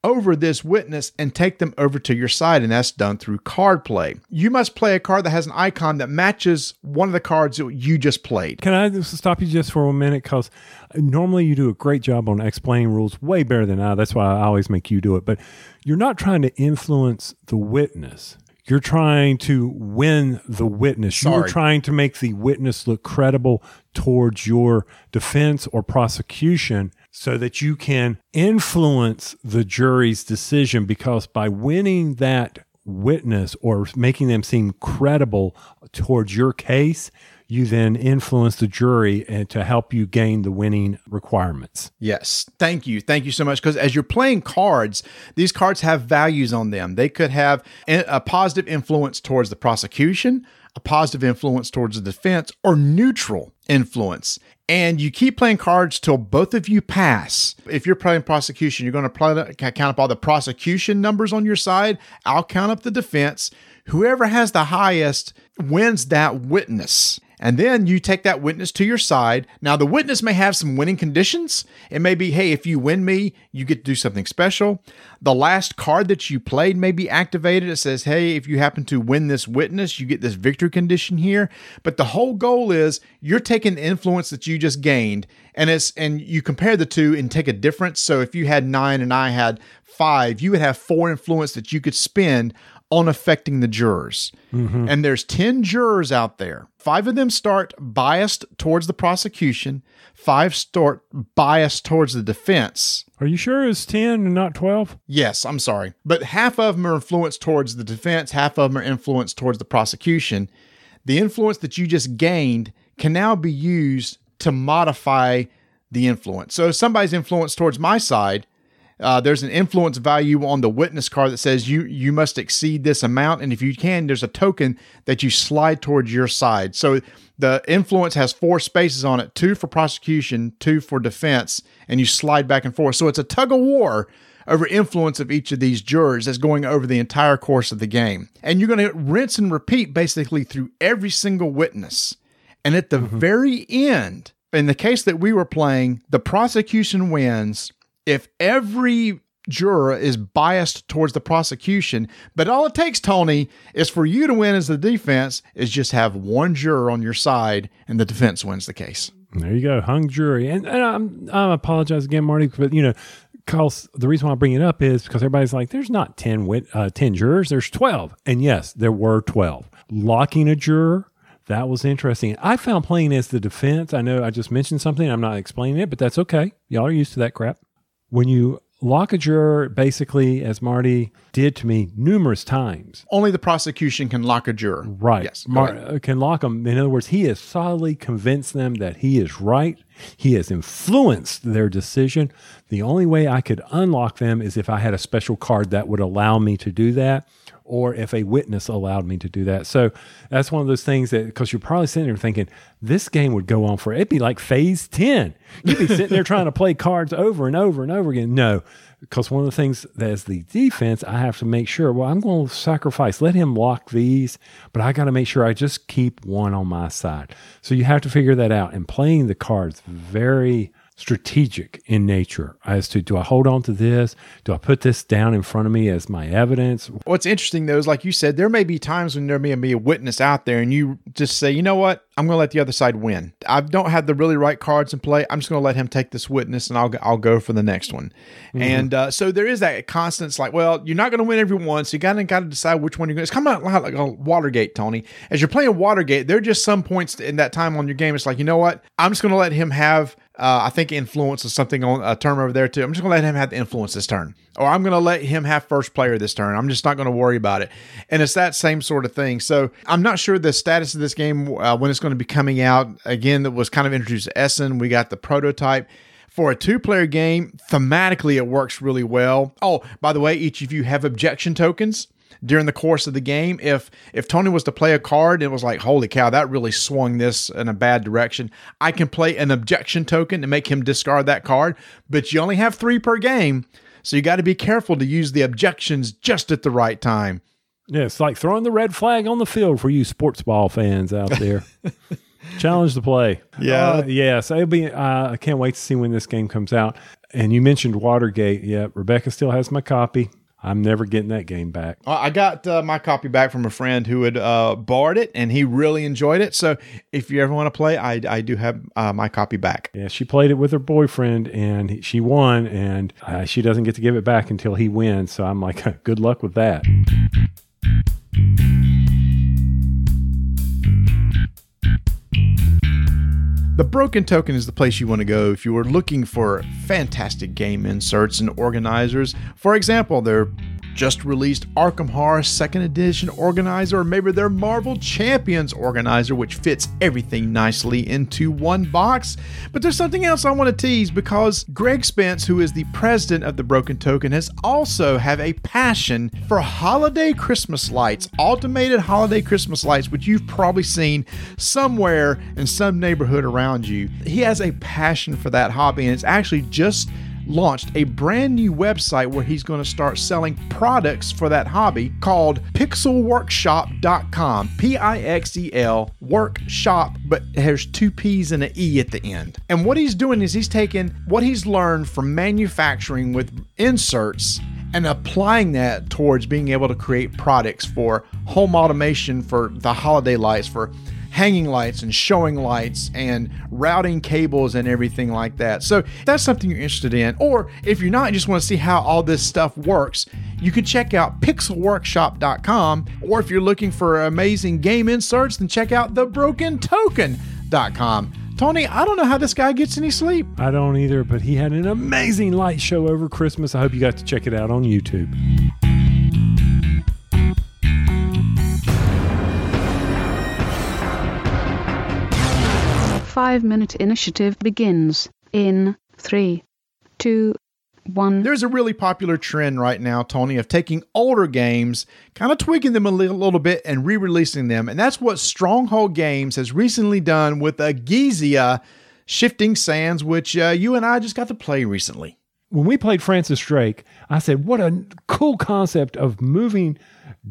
over this witness and take them over to your side, and that's done through card play. You must play a card that has an icon that matches one of the cards that you just played. Can I stop you just for a minute? Because normally you do a great job on explaining rules way better than I. That's why I always make you do it. But you're not trying to influence the witness. You're trying to win the witness. You're trying to make the witness look credible towards your defense or prosecution so that you can influence the jury's decision because by winning that witness or making them seem credible towards your case, you then influence the jury and to help you gain the winning requirements. Yes. Thank you. Thank you so much. Because as you're playing cards, these cards have values on them. They could have a a positive influence towards the prosecution, a positive influence towards the defense, or neutral influence. And you keep playing cards till both of you pass. If you're playing prosecution, you're going to play, count up all the prosecution numbers on your side. I'll count up the defense. Whoever has the highest wins that witness. And then you take that witness to your side. Now, the witness may have some winning conditions. It may be, hey, if you win me, you get to do something special. The last card that you played may be activated. It says, hey, if you happen to win this witness, you get this victory condition here. But the whole goal is you're taking the influence that you just gained and it's and you compare the two and take a difference. So if you had nine and I had five, you would have four influence that you could spend on affecting the jurors. Mm-hmm. And there's 10 jurors out there. Five of them start biased towards the prosecution, five start biased towards the defense. Are you sure it's 10 and not 12? Yes, I'm sorry. But half of them are influenced towards the defense, half of them are influenced towards the prosecution. The influence that you just gained can now be used to modify the influence. So if somebody's influenced towards my side, uh, there's an influence value on the witness card that says you you must exceed this amount, and if you can, there's a token that you slide towards your side. So the influence has four spaces on it: two for prosecution, two for defense, and you slide back and forth. So it's a tug of war over influence of each of these jurors that's going over the entire course of the game, and you're going to rinse and repeat basically through every single witness. And at the very end, in the case that we were playing, the prosecution wins if every juror is biased towards the prosecution. But all it takes, Tony, is for you to win as the defense, is just have one juror on your side and the defense wins the case. There you go, hung jury. And, and I'm, I apologize again, Marty, but you know, because the reason why I bring it up is because everybody's like, there's not 10, wit, uh, 10 jurors, there's 12. And yes, there were 12. Locking a juror, that was interesting. I found playing as the defense. I know I just mentioned something, I'm not explaining it, but that's okay. Y'all are used to that crap. When you lock a juror, basically, as Marty did to me numerous times, Only the prosecution can lock a juror. Right. Yes. Mar- uh, can lock them. In other words, he has solidly convinced them that he is right. He has influenced their decision. The only way I could unlock them is if I had a special card that would allow me to do that, or if a witness allowed me to do that. So that's one of those things that, because you're probably sitting there thinking, this game would go on for, it'd be like phase 10. You'd be sitting there trying to play cards over and over and over again. No, because one of the things as the defense, I have to make sure, well, I'm going to sacrifice, let him lock these, but I got to make sure I just keep one on my side. So you have to figure that out. And playing the cards very strategic in nature as to do I hold on to this? Do I put this down in front of me as my evidence? What's interesting though is, like you said, there may be times when there may be a witness out there, and you just say, you know what, I'm going to let the other side win. I don't have the really right cards in play. I'm just going to let him take this witness, and I'll I'll go for the next one. And uh, so there is that constant. It's like, well, you're not going to win every one, so you got to got to decide which one you're going. to It's kind of like, like a Watergate, Tony. As you're playing Watergate, there are just some points in that time on your game. It's like, you know what, I'm just going to let him have. Uh, I think influence is something on a term over there too. I'm just to let him have the influence this turn, or I'm to let him have first player this turn. I'm just not to worry about it. And it's that same sort of thing. So I'm not sure the status of this game uh, when it's going to be coming out. Again, that was kind of introduced to Essen. We got the prototype. For a two player game, thematically, it works really well. Oh, by the way, each of you have objection tokens during the course of the game. If if Tony was to play a card and it was like, holy cow, that really swung this in a bad direction, I can play an objection token to make him discard that card. But you only have three per game, so you got to be careful to use the objections just at the right time. Yeah, it's like throwing the red flag on the field for you sports ball fans out there. <laughs> Challenge the play. Yeah. Uh, yeah. So it'll be, uh, I can't wait to see when this game comes out. And you mentioned Watergate. Yeah. Rebecca still has my copy. I'm never getting that game back. I got uh, my copy back from a friend who had uh, borrowed it, and he really enjoyed it. So if you ever want to play, I, I do have uh, my copy back. Yeah, she played it with her boyfriend, and he- she won, and uh, she doesn't get to give it back until he wins. So I'm like, <laughs> good luck with that. The Broken Token is the place you want to go if you are looking for fantastic game inserts and organizers. For example, their just released Arkham Horror 2nd Edition organizer, or maybe their Marvel Champions organizer, which fits everything nicely into one box. But there's something else I want to tease because Greg Spence, who is the president of the Broken Token, has also have a passion for holiday Christmas lights, automated holiday Christmas lights, which you've probably seen somewhere in some neighborhood around you. He has a passion for that hobby, and it's actually just launched a brand new website where he's going to start selling products for that hobby called pixelworkshoppe.com. P I X E L workshop, but there's two P's and an E at the end. And what he's doing is he's taking what he's learned from manufacturing with inserts and applying that towards being able to create products for home automation for the holiday lights for hanging lights and showing lights and routing cables and everything like that. So that's something you're interested in, or if you're not, just want to see how all this stuff works, you can check out pixelworkshoppe.com. Or if you're looking for amazing game inserts, then check out thebrokentoken.com. Tony, I don't know how this guy gets any sleep. I don't either, but he had an amazing light show over Christmas. I hope you got to check it out on YouTube. Five minute initiative begins in three, two, one. There's a really popular trend right now, Tony, of taking older games, kind of tweaking them a little, little bit, and re releasing them. And that's what Stronghold Games has recently done with Egizia Shifting Sands, which uh, you and I just got to play recently. when we played Francis Drake, I said, what a cool concept of moving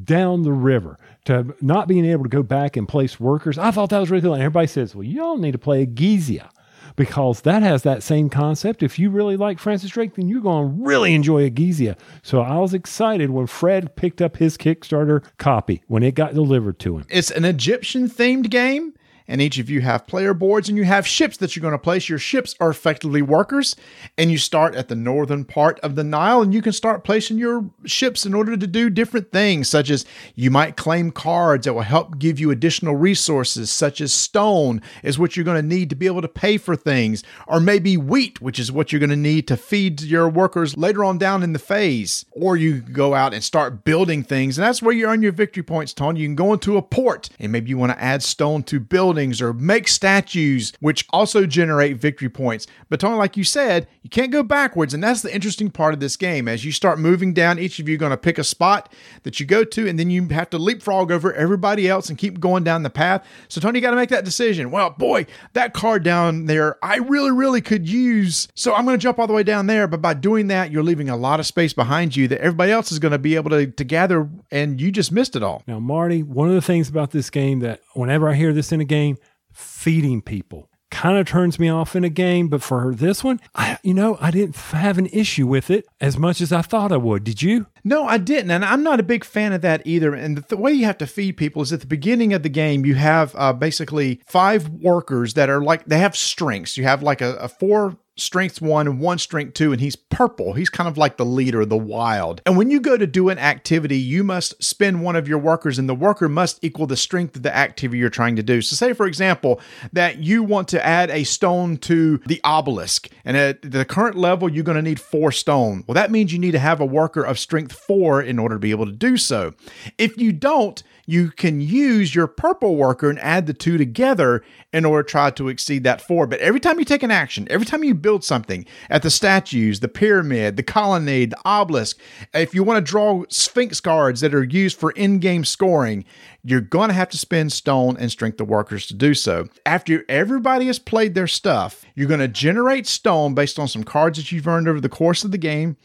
down the river to not being able to go back and place workers. I thought that was really cool. And everybody says, well, you all need to play Egizia because that has that same concept. If you really like Francis Drake, then you're going to really enjoy Egizia. So I was excited when Fred picked up his Kickstarter copy when it got delivered to him. It's an Egyptian themed game, and each of you have player boards and you have ships that you're going to place. Your ships are effectively workers, and you start at the northern part of the Nile, and you can start placing your ships in order to do different things, such as you might claim cards that will help give you additional resources, such as stone is what you're going to need to be able to pay for things, or maybe wheat, which is what you're going to need to feed your workers later on down in the phase. Or you go out and start building things, and that's where you earn your victory points, Tony. You can go into a port, and maybe you want to add stone to buildings or make statues, which also generate victory points. But Tony, like you said, you can't go backwards, and that's the interesting part of this game. As you start moving down, each of you going to pick a spot that you go to, and then you have to leapfrog over everybody else and keep going down the path. So Tony, you got to make that decision. Well, boy, that card down there, I really, really could use. So I'm going to jump all the way down there. But by doing that, you're leaving a lot of space behind you that everybody else is going to be able to, to gather, and you just missed it all. Now, Marty, one of the things about this game that whenever I hear this in a game, feeding people kind of turns me off in a game. But for this one, I, you know, I didn't have an issue with it as much as I thought I would. Did you? No, I didn't, and I'm not a big fan of that either. And the, the way you have to feed people is at the beginning of the game, you have uh, basically five workers that are like they have strengths. You have like a, a four strength one and one strength two, and he's purple. He's kind of like the leader, the wild. And when you go to do an activity, you must spend one of your workers, and the worker must equal the strength of the activity you're trying to do. So, say for example, that you want to add a stone to the obelisk, and at the current level, you're going to need four stone. Well, that means you need to have a worker of strength four in order to be able to do so. If you don't, you can use your purple worker and add the two together in order to try to exceed that four. But every time you take an action, every time you build something at the statues, the pyramid, the colonnade, the obelisk. If you want to draw Sphinx cards that are used for in game scoring, you're going to have to spend stone and strength of workers to do so. After everybody has played their stuff, you're going to generate stone based on some cards that you've earned over the course of the game.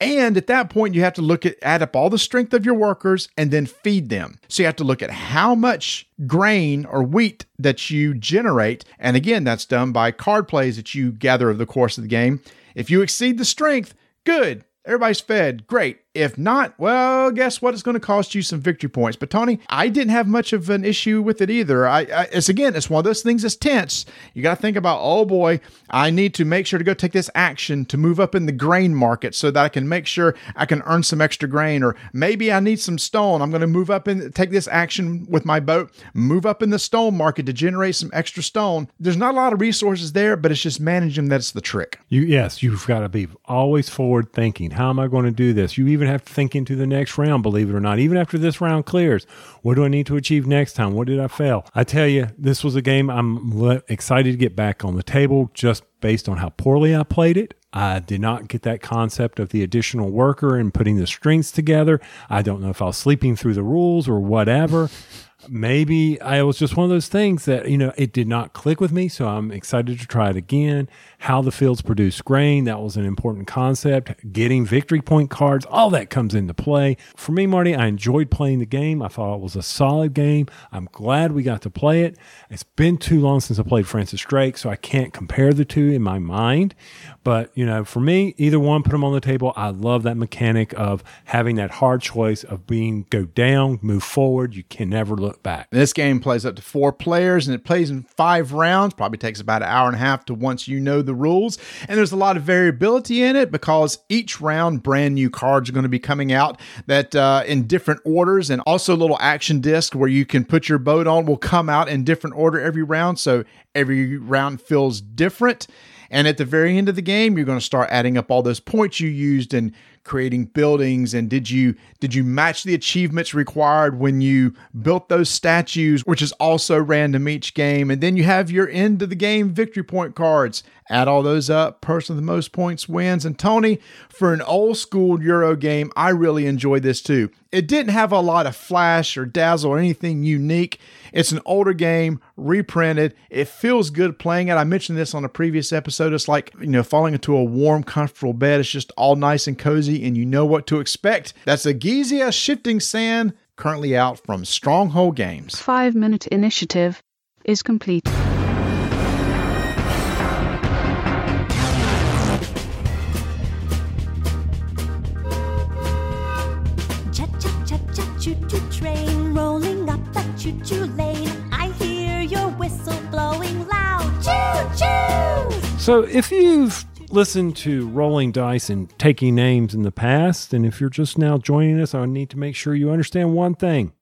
And at that point, you have to look at add up all the strength of your workers and then feed them. So you have to look at how much grain or wheat that you generate. And again, that's done by card plays that you gather over the course of the game. If you exceed the strength, good. Everybody's fed. Great. If not, well, guess what? It's going to cost you some victory points. But Tony, I didn't have much of an issue with it either. I, I it's again, it's one of those things that's tense. You got to think about, oh boy, I need to make sure to go take this action to move up in the grain market so that I can make sure I can earn some extra grain. Or maybe I need some stone. I'm going to move up and take this action with my boat, move up in the stone market to generate some extra stone. There's not a lot of resources there, but it's just managing that's the trick. You yes, you've got to be always forward thinking. How am I going to do this? You even have to think into the next round, believe it or not. Even after this round clears, what do I need to achieve next time? What did I fail? I tell you, this was a game I'm excited to get back on the table just based on how poorly I played it. I did not get that concept of the additional worker and putting the strings together. I don't know if I was sleeping through the rules or whatever maybe I was just one of those things that, you know, it did not click with me. So I'm excited to try it again. How the fields produce grain, that was an important concept. Getting victory point cards, all that comes into play. For me, Marty, I enjoyed playing the game. I thought it was a solid game. I'm glad we got to play it. It's been too long since I played Francis Drake, so I can't compare the two in my mind. But, you know, for me, either one, put them on the table. I love that mechanic of having that hard choice of being go down, move forward. You can never look back. This game plays up to four players and it plays in five rounds. Probably takes about an hour and a half to once you know the rules. And there's a lot of variability in it because each round, brand new cards are going to be coming out that uh, in different orders and also little action disc where you can put your boat on will come out in different order every round. So every round feels different. And at the very end of the game, you're going to start adding up all those points you used and creating buildings? And did you did you match the achievements required when you built those statues which is also random each game? And then you have your end of the game victory point cards. Add all those up. Person with the most points wins. And tony for an old school euro game i really enjoyed this too. It didn't have a lot of flash or dazzle or anything unique it's an older game reprinted it feels good playing it i mentioned this on a previous episode it's like you know falling into a warm comfortable bed it's just all nice and cozy and you know what to expect. That's Egizia Shifting Sand, currently out from Stronghold Games. Five minute initiative is complete. So if you've listened to rolling dice and taking names in the past, and if you're just now joining us, I need to make sure you understand one thing.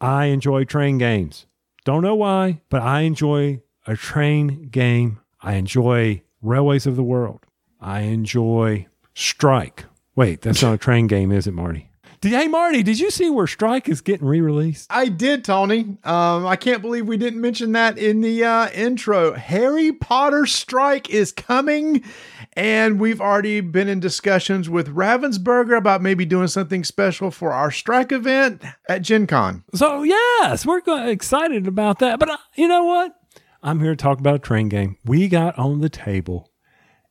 I enjoy train games. Don't know why, but I enjoy a train game. I enjoy Railways of the World. I enjoy Strike. Wait, that's not a train game, is it, Marty? Did, hey, Marty, did you see where Strike is getting re released? I did, Tony. Um, I can't believe we didn't mention that in the uh, intro. Harry Potter Strike is coming, and we've already been in discussions with Ravensburger about maybe doing something special for our Strike event at Gen Con. So, yes, we're excited about that. But uh, you know what? I'm here to talk about a train game. We got on the table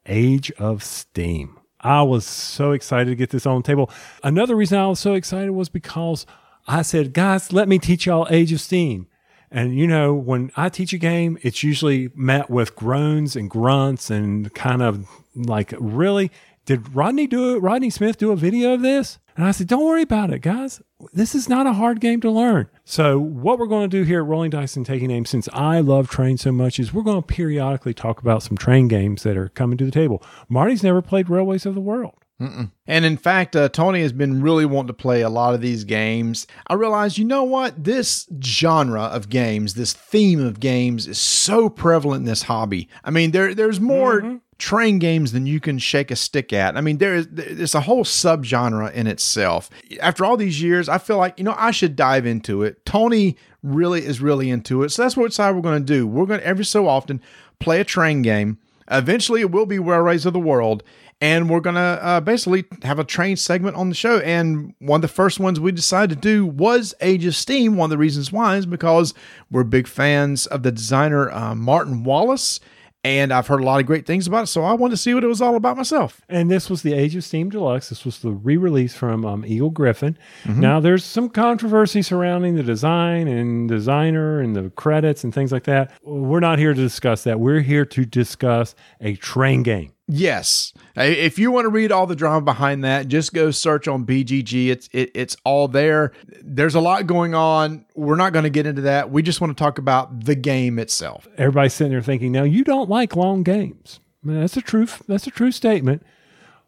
Age of Steam. I was so excited to get this on the table. Another reason I was so excited was because I said, guys, let me teach y'all Age of Steam. And you know, when I teach a game, it's usually met with groans and grunts and kind of like, really? Did Rodney do it? Rodney Smith do a video of this? And I said, don't worry about it, guys. This is not a hard game to learn. So, what we're going to do here at Rolling Dice and Taking Names, since I love trains so much, is we're going to periodically talk about some train games that are coming to the table. Marty's never played Railways of the World. Mm-mm. And in fact, uh, Tony has been really wanting to play a lot of these games. I realized, you know what? This genre of games, this theme of games, is so prevalent in this hobby. I mean, there there's more mm-hmm. Train games than you can shake a stick at. I mean, there is there's a whole subgenre in itself. After all these years, I feel like you know I should dive into it. Tony really is really into it, so that's what side we're going to do. We're going to every so often play a train game Eventually, it will be Railways of the World. And we're going to uh, basically have a train segment on the show. And one of the first ones we decided to do was Age of Steam. One of the reasons why is because we're big fans of the designer uh, Martin Wallace. And I've heard a lot of great things about it. So I wanted to see what it was all about myself. And this was the Age of Steam Deluxe. This was the re-release from um, Eagle-Gryphon. Mm-hmm. Now, there's some controversy surrounding the design and designer and the credits and things like that. We're not here to discuss that. We're here to discuss a train game. Yes. If you want to read all the drama behind that, just go search on BGG. It's it, it's all there. There's a lot going on. We're not going to get into that. We just want to talk about the game itself. Everybody's sitting there thinking, now you don't like long games. That's a true that's a true statement.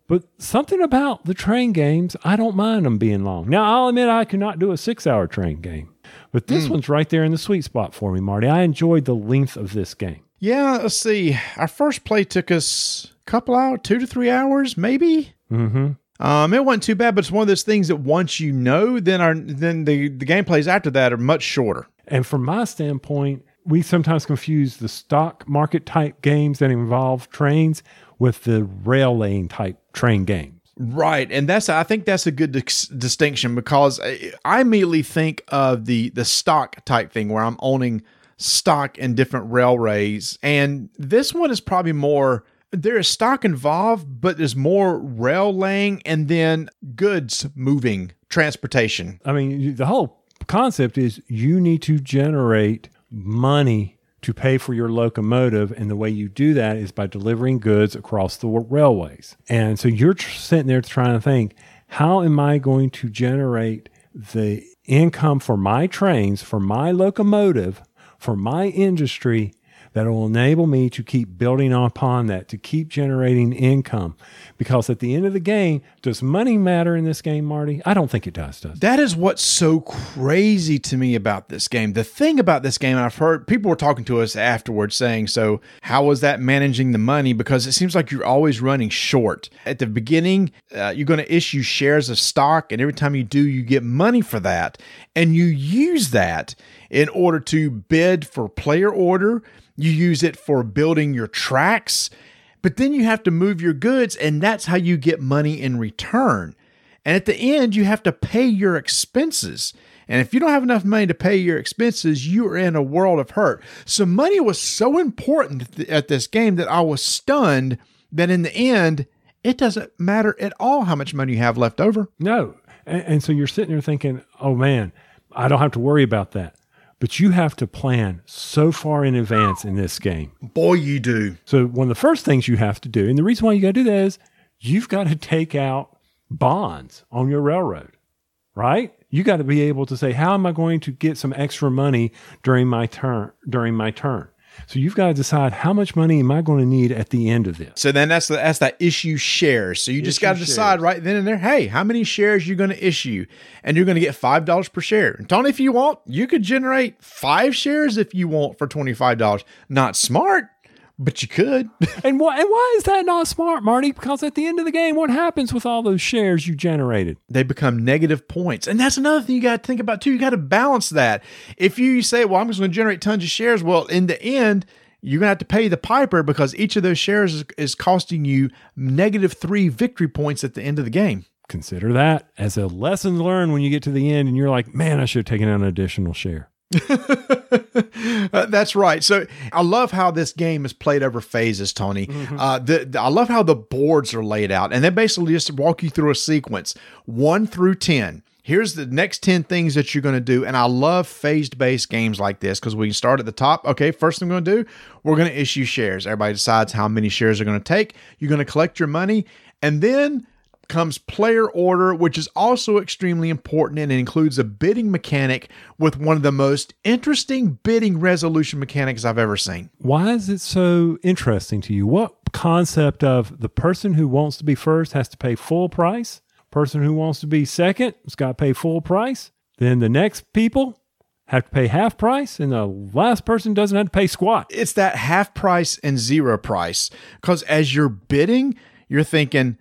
But something about the train games, I don't mind them being long. Now, I'll admit I cannot do a six hour train game, but this hmm. one's right there in the sweet spot for me, Marty. I enjoyed the length of this game. Yeah, let's see. Our first play took us couple hours, two to three hours, maybe. Mm-hmm. Um, it wasn't too bad, but it's one of those things that once you know, then our then the the gameplays after that are much shorter. And from my standpoint, we sometimes confuse the stock market type games that involve trains with the rail laying type train games. Right, and that's I think that's a good dis- distinction because I, I immediately think of the the stock type thing where I'm owning stock in different railways, and this one is probably more. There is stock involved, but there's more rail laying and then goods moving transportation. I mean, the whole concept is you need to generate money to pay for your locomotive. And the way you do that is by delivering goods across the railways. And so you're tr- sitting there trying to think, how am I going to generate the income for my trains, for my locomotive, for my industry that will enable me to keep building upon that, to keep generating income. Because at the end of the game, does money matter in this game, Marty? I don't think it does, does? That is what's so crazy to me about this game. The thing about this game, and I've heard people were talking to us afterwards saying, So, how was that managing the money? Because it seems like you're always running short. At the beginning, uh, you're going to issue shares of stock, and every time you do, you get money for that. And you use that in order to bid for player order, you use it for building your tracks. But then you have to move your goods, and that's how you get money in return. And at the end, you have to pay your expenses. And if you don't have enough money to pay your expenses, you are in a world of hurt. So money was so important at this game that I was stunned that in the end, it doesn't matter at all how much money you have left over. No. And, and so you're sitting there thinking, oh man, I don't have to worry about that. But you have to plan so far in advance in this game. Boy, you do. So one of the first things you have to do, and the reason why you got to do that is you've got to take out bonds on your railroad, right? You got to be able to say, how am I going to get some extra money during my turn? During my turn. So you've got to decide how much money am I going to need at the end of this. So then that's the, that's that issue shares. So you just got to decide shares. right then and there, hey, how many shares you're going to issue, and you're going to get five dollars per share. And Tony, if you want, you could generate five shares if you want for twenty five dollars. Not smart, but you could. <laughs> And why, and why is that not smart, Marty? Because at the end of the game, what happens with all those shares you generated? they become negative points. And that's another thing you got to think about too. You got to balance that. If you say, well, I'm just going to generate tons of shares, well, in the end, you're going to have to pay the piper because each of those shares is, is costing you negative three victory points at the end of the game. Consider that as a lesson learned when you get to the end and you're like, man, I should have taken out an additional share. <laughs> Uh, that's right. So I love how this game is played over phases, Tony. Uh, the, the- I love how the boards are laid out, and they basically just walk you through a sequence one through ten. Here's the next 10 things that you're going to do. And I love phased based games like this because we can start at the top. Okay, first thing I'm going to do, we're going to issue shares. Everybody decides how many shares they're going to take. You're going to collect your money. And then comes player order, which is also extremely important and includes a bidding mechanic with one of the most interesting bidding resolution mechanics I've ever seen. Why is it so interesting to you? What concept of the person who wants to be first has to pay full price? Person who wants to be second has got to pay full price. Then the next people have to pay half price, and the last person doesn't have to pay squat. It's that half price and zero price because as you're bidding, you're thinking,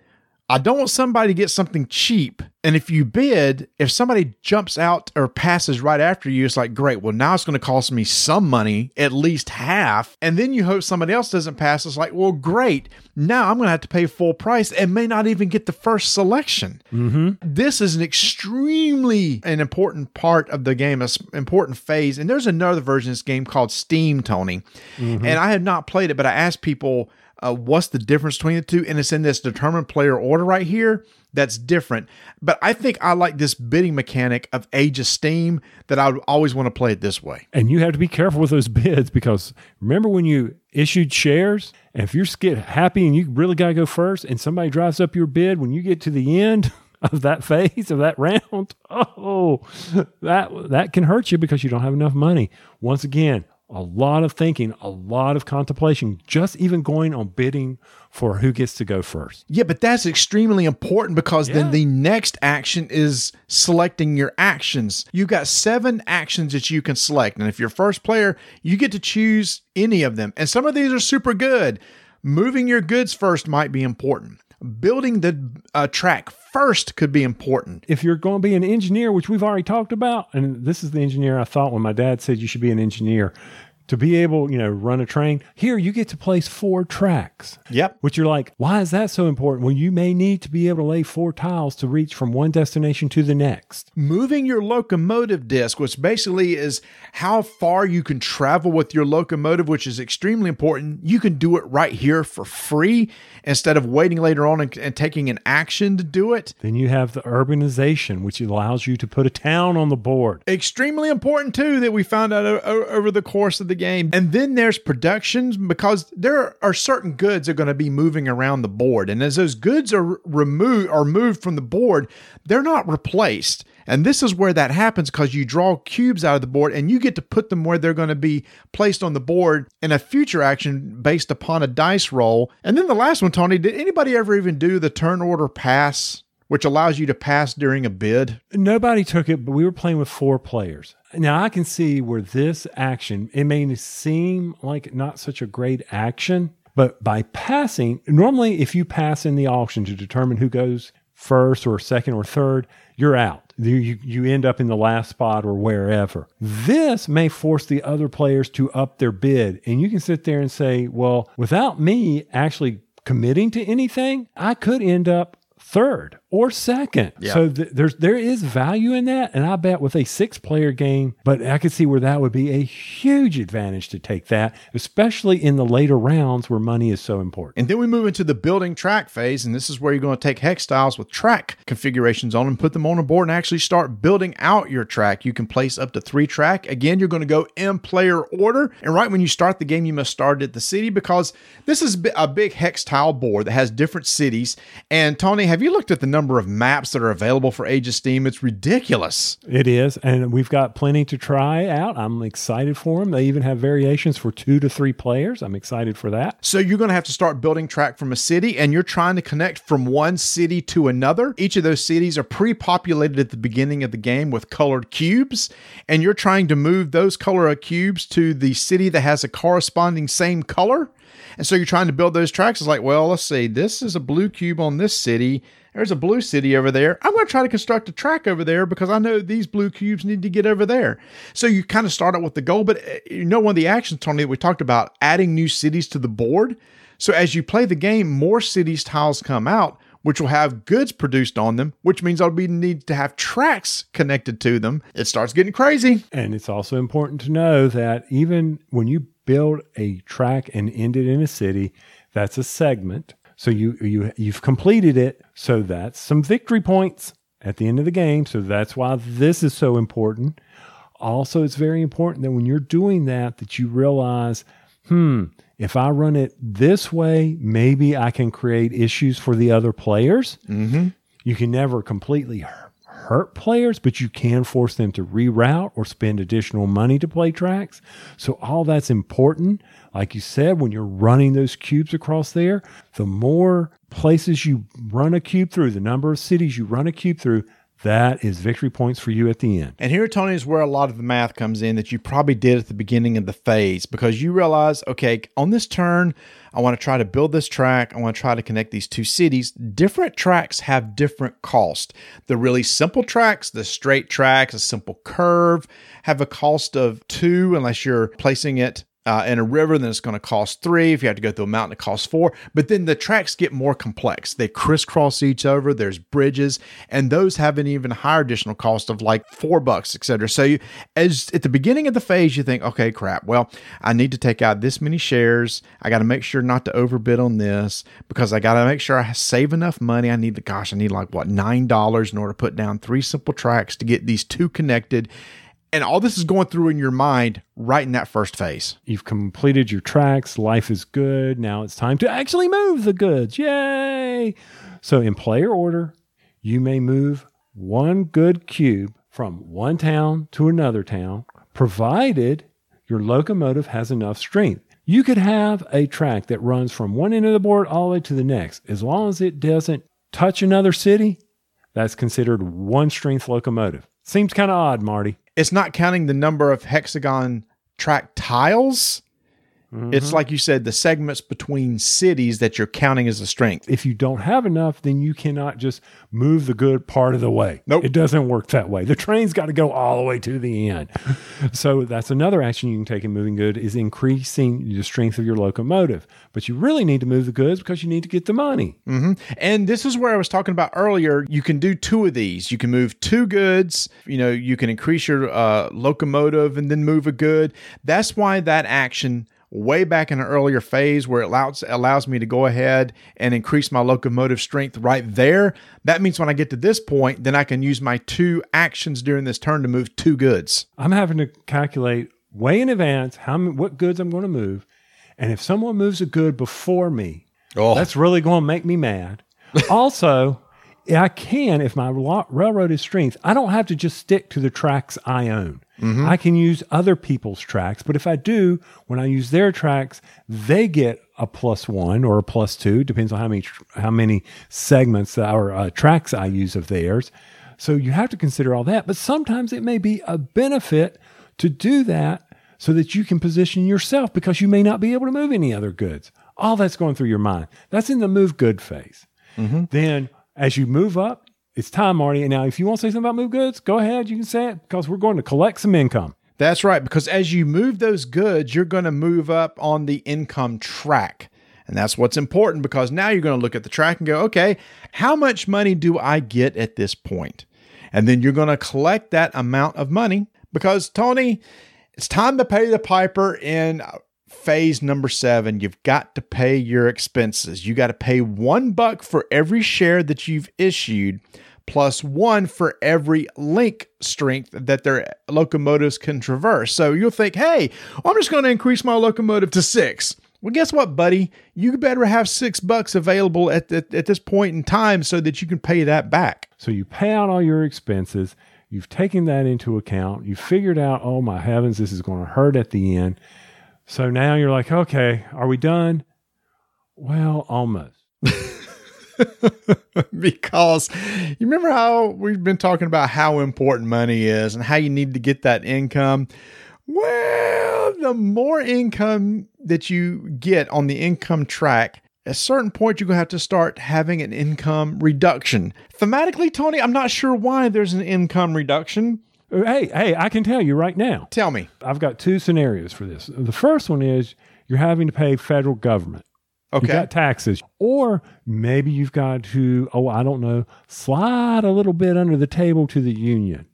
I don't want somebody to get something cheap And if you bid, if somebody jumps out or passes right after you, it's like, great, well, now it's going to cost me some money, at least half. And then you hope somebody else doesn't pass. It's like, well, great. Now I'm going to have to pay full price and may not even get the first selection. Mm-hmm. This is an extremely an important part of the game, an important phase. And there's another version of this game called Steam, Tony. Mm-hmm. And I had not played it, but I asked people, uh, what's the difference between the two? And it's in this determined player order right here. That's different. But I think I like this bidding mechanic of Age of Steam that I always want to play it this way. And you have to be careful with those <laughs> bids because remember when you issued shares? And if you're get happy and you really got to go first and somebody drives up your bid when you get to the end <laughs> of that phase of that round, <laughs> oh, that that can hurt you because you don't have enough money. Once again, a lot of thinking, a lot of contemplation, just even going on bidding for who gets to go first. Yeah, but that's extremely important because then the next action is selecting your actions. You got seven actions that you can select. And if you're first player, you get to choose any of them. And some of these are super good. Moving your goods first might be important. Building the uh, track first could be important. if you're going to be an engineer, which we've already talked about, and this is the engineer I thought when my dad said you should be an engineer to be able, you know, run a train. Here you get to place four tracks. Yep. Which you're like, why is that so important? Well, you may need to be able to lay four tiles to reach from one destination to the next. moving your locomotive disc, which basically is how far you can travel with your locomotive, which is extremely important. You can do it right here for free instead of waiting later on and, and taking an action to do it. Then you have the urbanization, which allows you to put a town on the board. Extremely important too that we found out o- over the course of the game. And then there's productions because there are certain goods that are going to be moving around the board, and as those goods are removed or moved from the board, they're not replaced. And this is where that happens because you draw cubes out of the board and you get to put them where they're going to be placed on the board in a future action based upon a dice roll. And then the last one, Tony, did anybody ever even do the turn order pass, which allows you to pass during a bid? Nobody took it, but we were playing with four players. Now I can see where this action, it may seem like not such a great action, but by passing, normally if you pass in the auction to determine who goes first or second or third, you're out. You, you, end up in the last spot or wherever. This may force the other players to up their bid. And you can sit there and say, well, without me actually committing to anything, I could end up third or second. So th- there's there is value in that, and I bet with a six player game, but I could see where that would be a huge advantage to take that, especially in the later rounds where money is so important. And then we move into the building track phase, and this is where you're going to take hex tiles with track configurations on them, put them on a board, and actually start building out your track. You can place up to three track. Again, you're going to go in player order, and right when you start the game, you must start at the city because this is a big hex tile board that has different cities. And Tony, have you looked at the number of maps that are available for Age of Steam? It's ridiculous. It is, and we've got plenty to try out. I'm excited for them. They even have variations for two to three players. I'm excited for that. So you're going to have to start building track from a city and you're trying to connect from one city to another. Each of those cities are pre-populated at the beginning of the game with colored cubes and you're trying to move those color cubes to the city that has a corresponding same color. And so you're trying to build those tracks. It's like, well, let's see. This is a blue cube on this city. There's a blue city over there. I'm going to try to construct a track over there because I know these blue cubes need to get over there. So you kind of start out with the goal, but uh, you know, one of the actions, Tony, that we talked about, adding new cities to the board. So as you play the game, more cities tiles come out, which will have goods produced on them, which means I'll be need to have tracks connected to them. It starts getting crazy. And it's also important to know that even when you build a track and end it in a city, that's a segment. So you you you've completed it. So that's some victory points at the end of the game. So that's why this is so important. Also, it's very important that when you're doing that, that you realize, hmm, if I run it this way, maybe I can create issues for the other players. Mm-hmm. You can never completely hu- hurt players, but you can force them to reroute or spend additional money to play tracks. So all that's important. Like you said, when you're running those cubes across there, the more places you run a cube through, the number of cities you run a cube through, that is victory points for you at the end. And here, Tony, is where a lot of the math comes in that you probably did at the beginning of the phase because you realize, okay, on this turn, I want to try to build this track. I want to try to connect these two cities. Different tracks have different cost. The really simple tracks, the straight tracks, a simple curve, have a cost of two unless you're placing it uh, in a river, then it's going to cost three. If you have to go through a mountain, it costs four. But then the tracks get more complex. They crisscross each other. There's bridges, and those have an even higher additional cost of like four bucks, etc. So you, as at the beginning of the phase, you think, okay, crap. Well, I need to take out this many shares. I got to make sure not to overbid on this because I got to make sure I save enough money. I need to, gosh, I need like what nine dollars in order to put down three simple tracks to get these two connected. And all this is going through in your mind right in that first phase. You've completed your tracks. Life is good. Now it's time to actually move the goods. Yay! So, in player order, you may move one good cube from one town to another town, provided your locomotive has enough strength. You could have a track that runs from one end of the board all the way to the next. As long as it doesn't touch another city, that's considered one strength locomotive. Seems kind of odd, Marty. It's not counting the number of hexagon track tiles. It's like you said, the segments between cities that you're counting as a strength. If you don't have enough, then you cannot just move the good part of the way. Nope. It doesn't work that way. The train's got to go all the way to the end. <laughs> so that's another action you can take in moving good is increasing the strength of your locomotive. But you really need to move the goods because you need to get the money. And this is where I was talking about earlier. You can do two of these. You can move two goods. You know, you can increase your uh, locomotive and then move a good. That's why that action way back in an earlier phase where it allows allows me to go ahead and increase my locomotive strength right there. That means when I get to this point, then I can use my two actions during this turn to move two goods. I'm having to calculate way in advance how what goods I'm going to move. And if someone moves a good before me, Oh. that's really going to make me mad. <laughs> also, I can, if my railroad is strength, I don't have to just stick to the tracks I own. I can use other people's tracks, but if I do, when I use their tracks, they get a plus one or a plus two, depends on how many how many segments or uh, tracks I use of theirs. So you have to consider all that, but sometimes it may be a benefit to do that so that you can position yourself because you may not be able to move any other goods. All that's going through your mind. That's in the move good phase. Then as you move up, it's time, Marty. And now, if you want to say something about move goods, go ahead. You can say it because we're going to collect some income. That's right, because as you move those goods, you're going to move up on the income track. And that's what's important because now you're going to look at the track and go, okay, how much money do I get at this point? And then you're going to collect that amount of money because, Tony, it's time to pay the piper in phase number seven. You've got to pay your expenses. You got to pay one buck for every share that you've issued plus one for every link strength that their locomotives can traverse. So you'll think, hey, I'm just going to increase my locomotive to six. Well, guess what, buddy? You better have six bucks available at, at, this point in time so that you can pay that back. So you pay out all your expenses. You've taken that into account. You figured out, oh my heavens, this is going to hurt at the end. So now you're like, okay, are we done? Well, almost. <laughs> because you remember how we've been talking about how important money is and how you need to get that income. Well, the more income that you get on the income track, at a certain point, you're going to have to start having an income reduction. Thematically, Tony, I'm not sure why there's an income reduction. Uh, Hey, hey, I can tell you right now. Tell me. I've got two scenarios for this. The first one is you're having to pay federal government. You've Okay. got taxes. Or maybe you've got to, oh, I don't know, slide a little bit under the table to the union.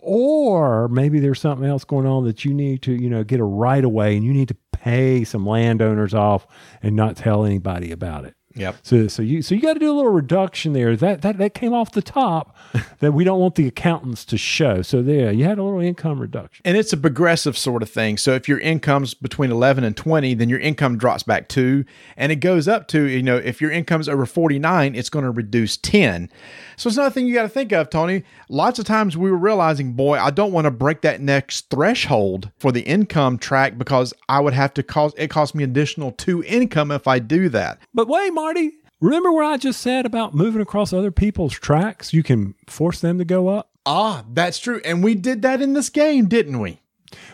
Or maybe there's something else going on that you need to, you know, get a right away and you need to pay some landowners off and not tell anybody about it. Yep. So, so you so you got to do a little reduction there. That that that came off the top <laughs> that we don't want the accountants to show. So there, you had a little income reduction. And it's a progressive sort of thing. So if your income's between 11 and 20, then your income drops back two. And it goes up to, you know, if your income's over 49, it's going to reduce 10. So it's another thing you got to think of, Tony. Lots of times we were realizing, boy, I don't want to break that next threshold for the income track because I would have to cost, it cost me additional two income if I do that. But wait, Marty, Remember what I just said about moving across other people's tracks? You can force them to go up. Ah, that's true. And we did that in this game, didn't we?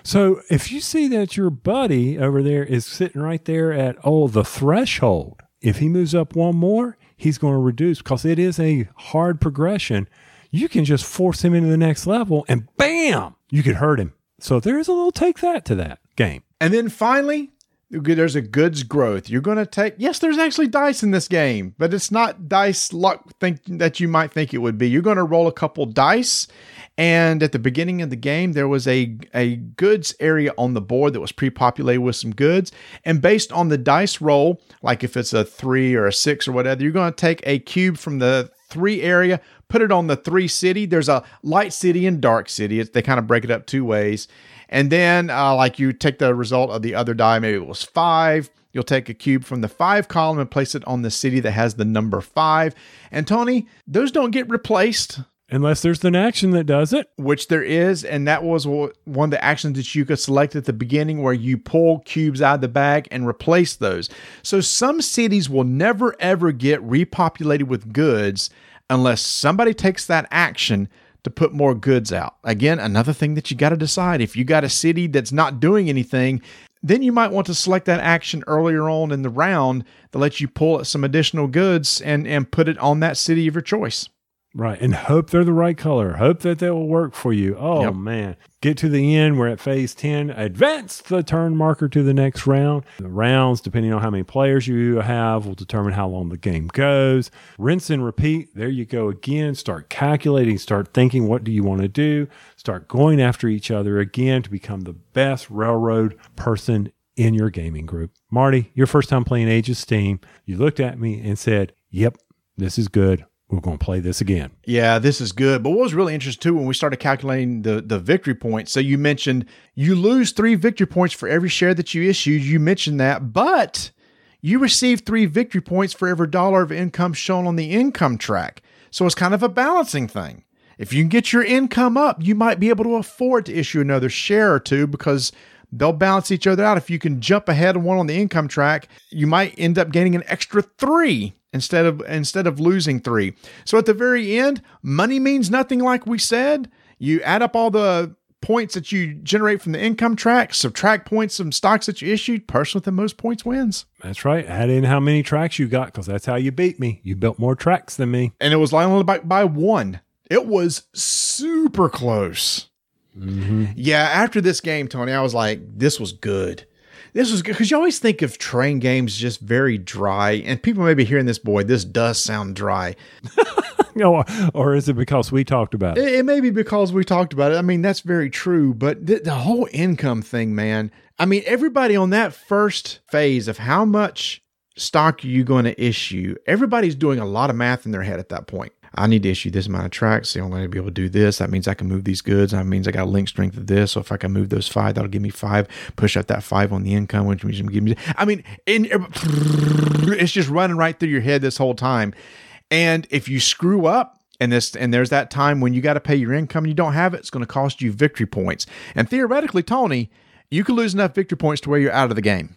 So if you see that your buddy over there is sitting right there at oh the threshold, if he moves up one more, he's going to reduce because it is a hard progression. You can just force him into the next level and bam, you could hurt him. So there is a little take that to that game. And then finally, there's a goods growth. You're going to take, yes, there's actually dice in this game, but it's not dice luck think that you might think it would be. You're going to roll a couple dice. And at the beginning of the game, there was a, a goods area on the board that was pre populated with some goods. And based on the dice roll, like if it's a three or a six or whatever, you're going to take a cube from the three area, put it on the three city. There's a light city and dark city. They kind of break it up two ways. And then, uh, like you take the result of the other die, maybe it was five. You'll take a cube from the five column and place it on the city that has the number five. And Tony, those don't get replaced, Unless there's an action that does it. which there is. And that was one of the actions that you could select at the beginning where you pull cubes out of the bag and replace those. So some cities will never ever get repopulated with goods unless somebody takes that action to put more goods out. Again, another thing that you got to decide if you got a city that's not doing anything, then you might want to select that action earlier on in the round that lets you pull some additional goods and and put it on that city of your choice. Right. And hope they're the right color. Hope that they will work for you. Oh, Yep. man. Get to the end. We're at phase 10. Advance the turn marker to the next round. The rounds, depending on how many players you have, will determine how long the game goes. Rinse and repeat. There you go again. Start calculating. Start thinking, what do you want to do? Start going after each other again to become the best railroad person in your gaming group. Marty, your first time playing Age of Steam, you looked at me and said, Yep, this is good. We're going to play this again. Yeah, this is good. But what was really interesting too when we started calculating the the victory points. So you mentioned you lose three victory points for every share that you issued. You mentioned that, but you receive three victory points for every dollar of income shown on the income track. So it's kind of a balancing thing. If you can get your income up, you might be able to afford to issue another share or two because they'll balance each other out. If you can jump ahead of one on the income track, you might end up gaining an extra three instead of instead of losing three. So at the very end, money means nothing like we said. You add up all the points that you generate from the income track, subtract points from stocks that you issued, person with the most points wins. That's right. Add in how many tracks you got because that's how you beat me. You built more tracks than me. And it was only by, by one. It was super close. Mm-hmm. Yeah, after this game, Tony, I was like, this was good. This was good because you always think of train games just very dry, and people may be hearing this. Boy, this does sound dry. <laughs> or, or is it because we talked about it? It, it may be because we talked about it. I mean, that's very true. But the, the whole income thing, man. I mean, everybody on that first phase of how much stock are you going to issue, everybody's doing a lot of math in their head at that point. I need to issue this amount of tracks. So I'm going to be able to do this. That means I can move these goods. That means I got link strength of this. So if I can move those five, that'll give me five. Push up that five on the income, which means give me. I mean, in, er, <laughs> it's just running right through your head this whole time. And if you screw up, and this and there's that time when you got to pay your income and you don't have it, it's going to cost you victory points. And theoretically, Tony, you could lose enough victory points to where you're out of the game.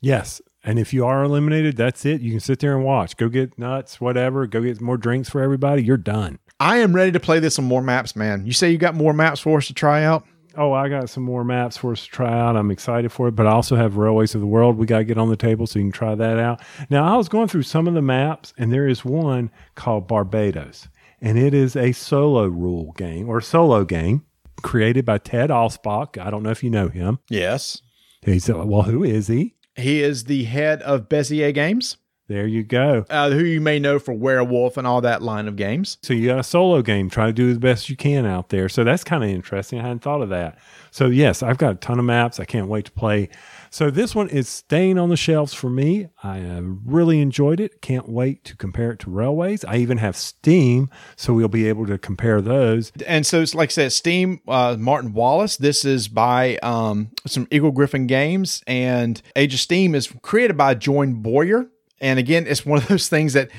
Yes. And if you are eliminated, that's it. You can sit there and watch. Go get nuts, whatever. Go get more drinks for everybody. You're done. I am ready to play this on more maps, man. You say you got more maps for us to try out? Oh, I got some more maps for us to try out. I'm excited for it, but I also have Railways of the World we got to get on the table so you can try that out. Now, I was going through some of the maps, and there is one called Barbados, and it is a solo rule game or solo game created by Ted Alspach. I don't know if you know him. Yes. He said, Well, who is he? He is the head of Bezier Games, There you go. uh, who you may know for Werewolf and all that line of games. So you got a solo game. Try to do the best you can out there. So that's kind of interesting. I hadn't thought of that. So yes, I've got a ton of maps. I can't wait to play. So this one is staying on the shelves for me. I uh, really enjoyed it. Can't wait to compare it to Railways. I even have Steam, so we'll be able to compare those. and so it's like I said, Steam, uh, Martin Wallace. This is by um, some Eagle-Gryphon games, and Age of Steam is created by John Bohrer. And again, it's one of those things that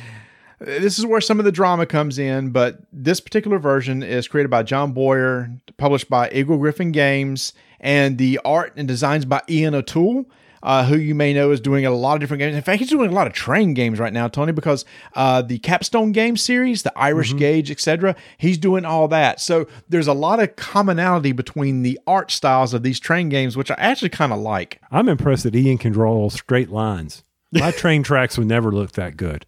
this is where some of the drama comes in. But this particular version is created by John Bohrer, published by Eagle-Gryphon Games, and the art and designs by Ian O'Toole. uh, who you may know is doing a lot of different games. In fact, he's doing a lot of train games right now, Tony, because uh, the Capstone game series, the Irish Gauge, etc. He's doing all that. So there's a lot of commonality between the art styles of these train games, which I actually kind of like. I'm impressed that Ian can draw straight lines. My train tracks would never look that good.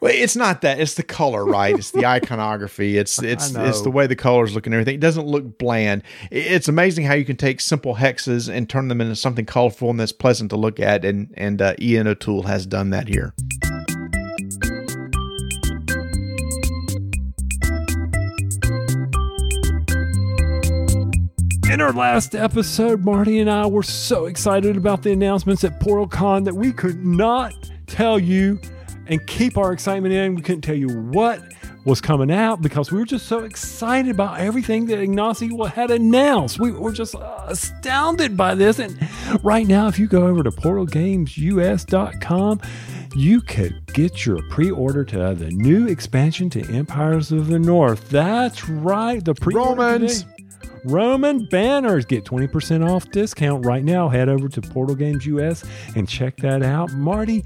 Well, it's not that. It's the color, right? It's the <laughs> iconography. It's it's it's the way the colors look and everything. It doesn't look bland. It's amazing how you can take simple hexes and turn them into something colorful and that's pleasant to look at. And and uh, Ian O'Toole has done that here. In our last episode, Marty and I were so excited about the announcements at PortalCon that we could not tell you and keep our excitement in. We couldn't tell you what was coming out because we were just so excited about everything that Ignacy had announced. We were just astounded by this. And right now, if you go over to portalgamesus.com, you could get your pre-order to the new expansion to Empires of the North. That's right, the pre-order Romans. today- Roman banners get 20% off discount right now. Head over to Portal Games US and check that out. Marty,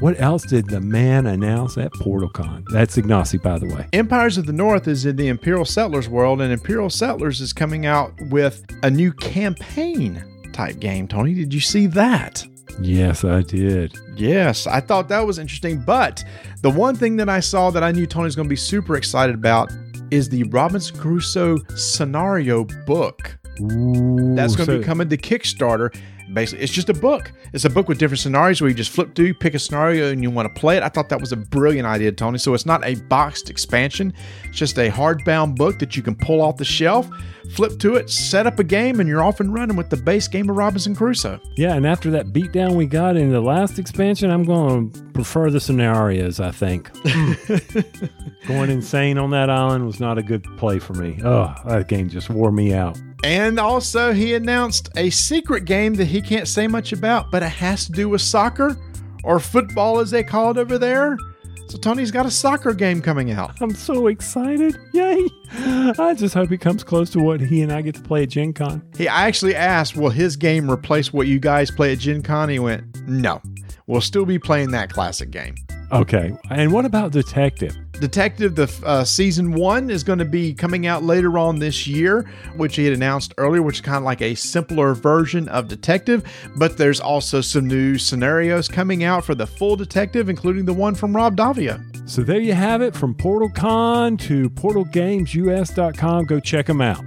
what else did the man announce at PortalCon? That's Ignacy, by the way. Empires of the North is in the Imperial Settlers world, and Imperial Settlers is coming out with a new campaign type game. Tony, did you see that? Yes, I did. Yes, I thought that was interesting. But the one thing that I saw that I knew Tony's going to be super excited about is the Robinson Crusoe scenario book. Ooh, That's going to so- be coming to Kickstarter. Basically, it's just a book. It's a book with different scenarios where you just flip through, pick a scenario, and you want to play it. I thought that was a brilliant idea, Tony. So it's not a boxed expansion, it's just a hardbound book that you can pull off the shelf, flip to it, set up a game, and you're off and running with the base game of Robinson Crusoe. Yeah, and after that beatdown we got in the last expansion, I'm going to prefer the scenarios, I think. <laughs> Going insane on that island was not a good play for me. Oh, that game just wore me out. And also, he announced a secret game that he can't say much about, but it has to do with soccer or football, as they call it over there. So, Tony's got a soccer game coming out. I'm so excited. Yay. I just hope he comes close to what he and I get to play at Gen Con. He I actually asked, Will his game replace what you guys play at Gen Con? He went, No. We'll still be playing that classic game. Okay. And what about Detective? Detective, the uh, season one is going to be coming out later on this year, which he had announced earlier, which is kind of like a simpler version of Detective. But there's also some new scenarios coming out for the full Detective, including the one from Rob Daviau. So there you have it from PortalCon to PortalGamesUS.com. Go check them out.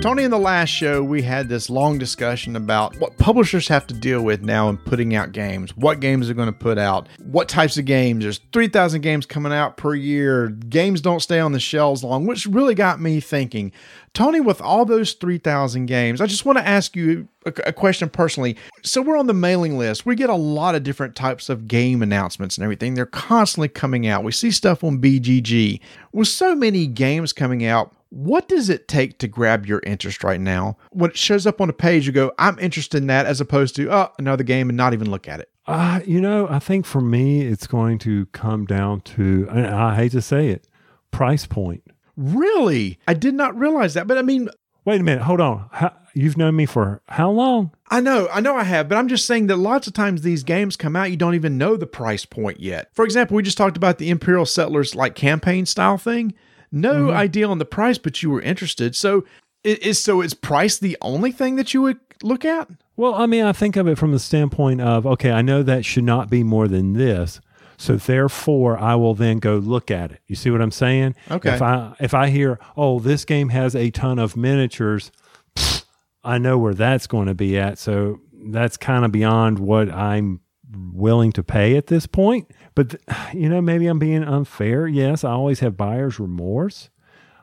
Tony, in the last show, we had this long discussion about what publishers have to deal with now in putting out games. What games they're going to put out. What types of games. There's 3,000 games coming out per year. Games don't stay on the shelves long, which really got me thinking. Tony, with all those 3,000 games, I just want to ask you a, a question personally. So, we're on the mailing list. We get a lot of different types of game announcements and everything. They're constantly coming out. We see stuff on BGG. With so many games coming out, what does it take to grab your interest right now? When it shows up on a page, you go, I'm interested in that, as opposed to, oh, another game and not even look at it. Uh, you know, I think for me, it's going to come down to, and I hate to say it, price point. Really? I did not realize that. But I mean, Wait a minute. Hold on. How, you've known me for how long? I know, I know I have, but I'm just saying that lots of times these games come out, you don't even know the price point yet. For example, we just talked about the Imperial Settlers like campaign style thing. No mm-hmm. idea on the price, but you were interested. So is so is price the only thing that you would look at? Well, I mean, I think of it from the standpoint of, okay, I know that should not be more than this. So therefore, I will then go look at it. You see what I'm saying? Okay. If I if I hear, oh, this game has a ton of miniatures, pfft, I know where that's going to be at. So that's kind of beyond what I'm willing to pay at this point. But you know, maybe I'm being unfair. Yes, I always have buyer's remorse.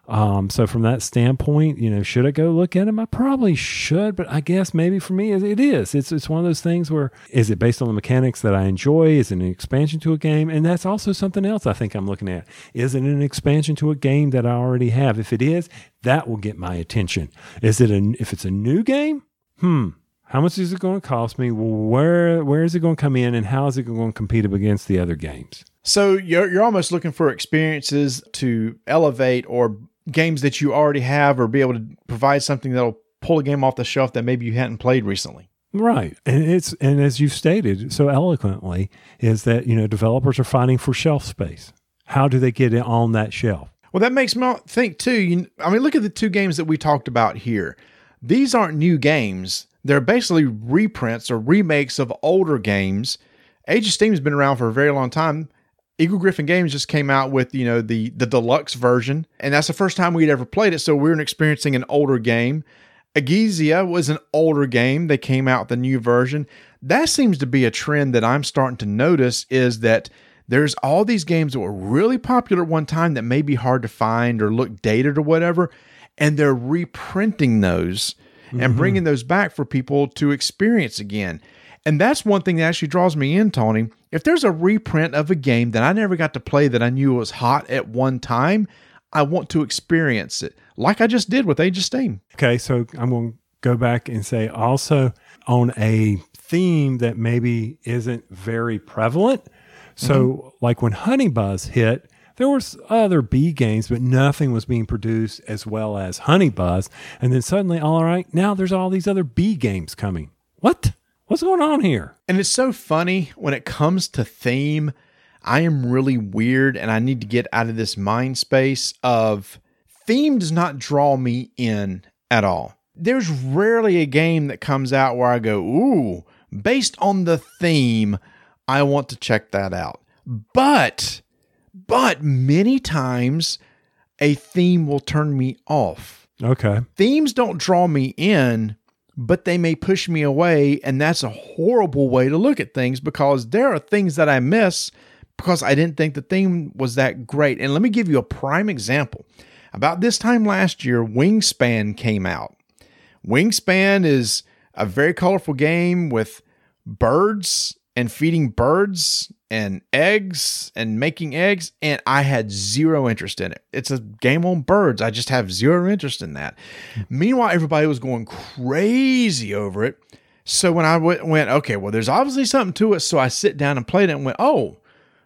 Um, so from that standpoint, you know, should I go look at them? I probably should, but I guess maybe for me it is. It's it's one of those things where is it based on the mechanics that I enjoy? Is it an expansion to a game? And that's also something else I think I'm looking at. Is it an expansion to a game that I already have? If it is, that will get my attention. Is it a if it's a new game? Hmm. How much is it going to cost me? Where where is it going to come in, and how is it going to compete up against the other games? So you're you're almost looking for experiences to elevate or games that you already have or be able to provide something that'll pull a game off the shelf that maybe you hadn't played recently. Right. And it's and as you've stated so eloquently, is that, you know, developers are fighting for shelf space. How do they get it on that shelf? Well, that makes me think too. You, I mean, look at the two games that we talked about here. These aren't new games. They're basically reprints or remakes of older games. Age of Steam has been around for a very long time. Eagle-Gryphon Games just came out with, you know, the the deluxe version, and that's the first time we'd ever played it. So we're experiencing an older game. Egizia was an older game. They came out the new version. That seems to be a trend that I'm starting to notice is that there's all these games that were really popular at one time that may be hard to find or look dated or whatever, and they're reprinting those and mm-hmm. bringing those back for people to experience again. And that's one thing that actually draws me in, Tony. If there's a reprint of a game that I never got to play that I knew was hot at one time, I want to experience it, like I just did with Age of Steam. Okay, so I'm going to go back and say also on a theme that maybe isn't very prevalent. So, mm-hmm. like when Honey Buzz hit, there was other bee games, but nothing was being produced as well as Honey Buzz. And then suddenly, all right, now there's all these other bee games coming. What? What's going on here? And it's so funny when it comes to theme. I am really weird and I need to get out of this mind space of theme does not draw me in at all. There's rarely a game that comes out where I go, ooh, based on the theme, I want to check that out. But, but many times a theme will turn me off Okay. themes don't draw me in, but they may push me away. And that's a horrible way to look at things because there are things that I miss because I didn't think the theme was that great. And let me give you a prime example. About this time last year, Wingspan came out. Wingspan is a very colorful game with birds and feeding birds and eggs and making eggs. And I had zero interest in it. It's a game on birds. I just have zero interest in that. Meanwhile, everybody was going crazy over it. So when I went, went, okay, well, there's obviously something to it. So I sit down and played it and went, oh,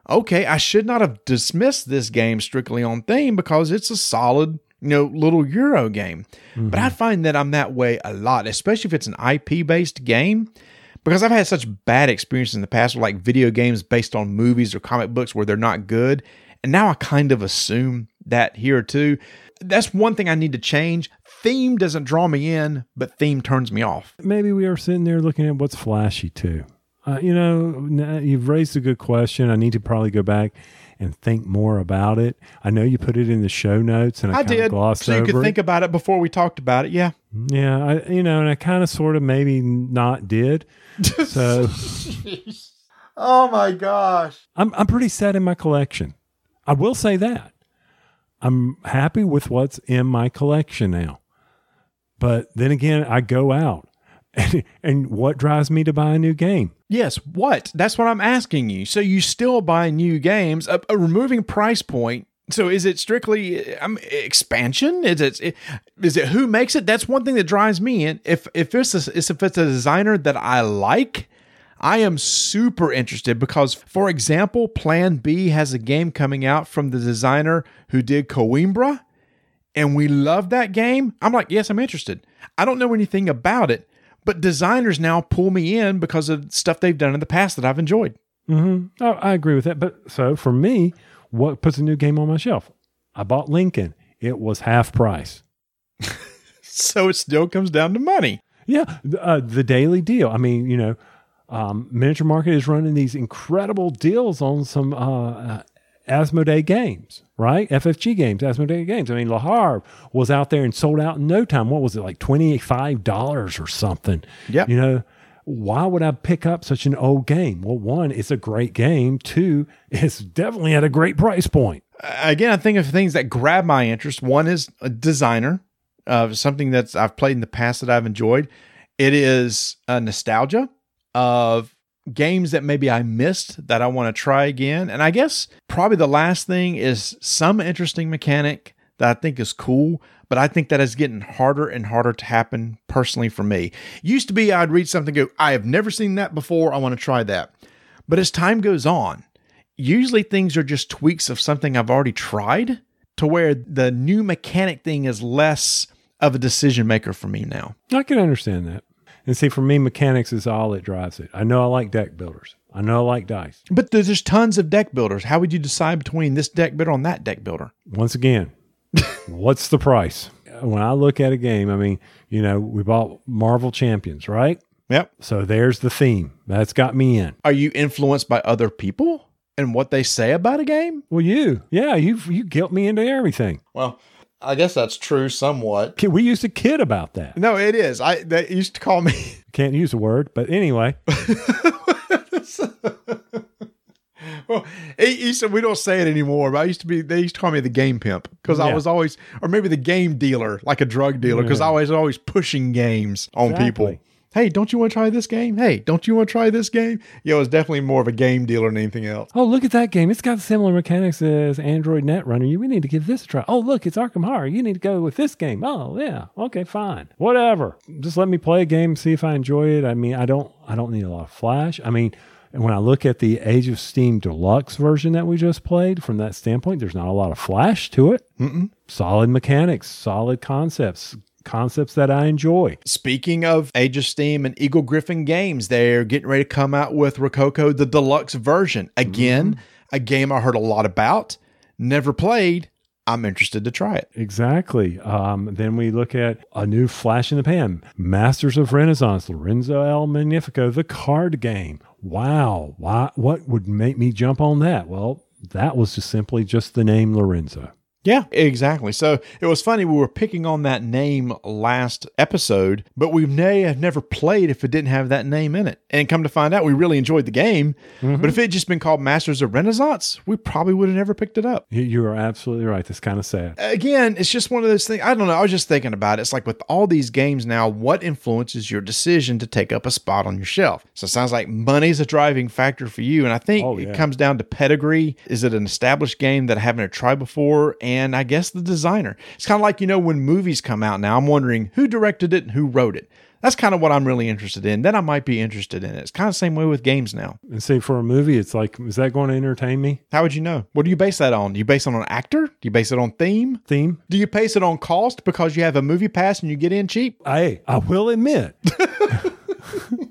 okay, I should not have dismissed this game strictly on theme because it's a solid, you know, little Euro game. But I mm-hmm. find that I'm that way a lot, especially if it's an IP based game, because I've had such bad experiences in the past with like video games based on movies or comic books where they're not good. And now I kind of assume that here too. That's one thing I need to change. Theme doesn't draw me in, but theme turns me off. maybe we are sitting there looking at what's flashy too. Uh, you know, you've raised a good question. I need to probably go back and think more about it. I know you put it in the show notes, and I, I kinda did, glossed so you over could it. think about it before we talked about it. Yeah. Yeah, I, you know, and I kind of, sort of, maybe not did. <laughs> So Oh my gosh. I'm I'm pretty set in my collection. I will say that I'm happy with what's in my collection now. But then again, I go out, and, and what drives me to buy a new game? Yes, what? That's what I'm asking you. So you still buy new games, uh, uh, removing price point. So is it strictly um, expansion? Is it is it who makes it? That's one thing that drives me in. If if it's a, if it's a designer that I like, I am super interested because, for example, Plan B has a game coming out from the designer who did Coimbra, and we love that game. I'm like, yes, I'm interested. I don't know anything about it, but designers now pull me in because of stuff they've done in the past that I've enjoyed. Oh, I agree with that. But so for me, what puts a new game on my shelf? I bought Lincoln. It was half price. <laughs> So it still comes down to money. Yeah, uh, the daily deal. I mean, you know, um, Miniature Market is running these incredible deals on some uh, uh, Asmodee games, right? FFG games, Asmodee games. I mean, La Havre was out there and sold out in no time. What was it, like $25 or something? Yeah. You know, why would I pick up such an old game? Well, one, it's a great game. Two, it's definitely at a great price point. Again, I think of things that grab my interest. One is a designer of something that's I've played in the past that I've enjoyed. It is a nostalgia of games that maybe I missed that I want to try again. And I guess probably the last thing is some interesting mechanic that I think is cool, but I think that is getting harder and harder to happen personally for me. Used to be I'd read something go, I have never seen that before. I want to try that. But as time goes on, usually things are just tweaks of something I've already tried to where the new mechanic thing is less of a decision maker for me now. I can understand that. And see, for me, mechanics is all that drives it. I know I like deck builders. I know I like dice. But there's just tons of deck builders. How would you decide between this deck builder and that deck builder? Once again, <laughs> what's the price? When I look at a game, I mean, you know, we bought Marvel Champions, right? Yep. So there's the theme. That's got me in. Are you influenced by other people and what they say about a game? Well, you, yeah, you you guilt me into everything. Well, I guess that's true somewhat. We used to kid about that. No, it is. I they used to call me <laughs> Can't use the word, but anyway, <laughs> well, it used to, we don't say it anymore, but I used to be they used to call me the game pimp because I was always or maybe the game dealer, like a drug dealer, because I was always pushing games on people. Hey, don't you want to try this game? Hey, don't you want to try this game? Yo, it's definitely more of a game dealer than anything else. oh look at that game. It's got similar mechanics as Android Netrunner. You, we need to give this a try. Oh look, it's Arkham Horror. You need to go with this game. Oh yeah, okay, fine, whatever. Just let me play a game, see if I enjoy it. I mean, I don't, I don't need a lot of flash. I mean. And when I look at the Age of Steam Deluxe version that we just played, from that standpoint, there's not a lot of flash to it. Mm-mm. Solid mechanics, solid concepts, concepts that I enjoy. Speaking of Age of Steam and Eagle-Gryphon games, they're getting ready to come out with Rococo, the deluxe version. Again, a game I heard a lot about, never played. I'm interested to try it. Exactly. Um, then we look at a new flash in the pan Masters of Renaissance, Lorenzo El Magnifico, the card game. Wow. Why, what would make me jump on that? Well, that was just simply just the name Lorenzo. Yeah, exactly. So it was funny. We were picking on that name last episode, but we may have never played if it didn't have that name in it. And come to find out, we really enjoyed the game. Mm-hmm. But if it had just been called Masters of Renaissance, we probably would have never picked it up. You, you are absolutely right. That's kind of sad. again, it's just one of those things. I don't know. I was just thinking about it. It's like with all these games now, what influences your decision to take up a spot on your shelf? So it sounds like money's a driving factor for you. And I think Oh, yeah. it comes down to pedigree. Is it an established game that I haven't tried before? And I guess the designer. It's kind of like, you know, when movies come out now, I'm wondering who directed it and who wrote it. That's kind of what I'm really interested in. Then I might be interested in it. It's kind of the same way with games now. And see, for a movie, it's like, is that going to entertain me? How would you know? What do you base that on? Do you base it on an actor? Do you base it on theme? Theme? Do you base it on cost because you have a movie pass and you get in cheap? Hey, I will admit <laughs>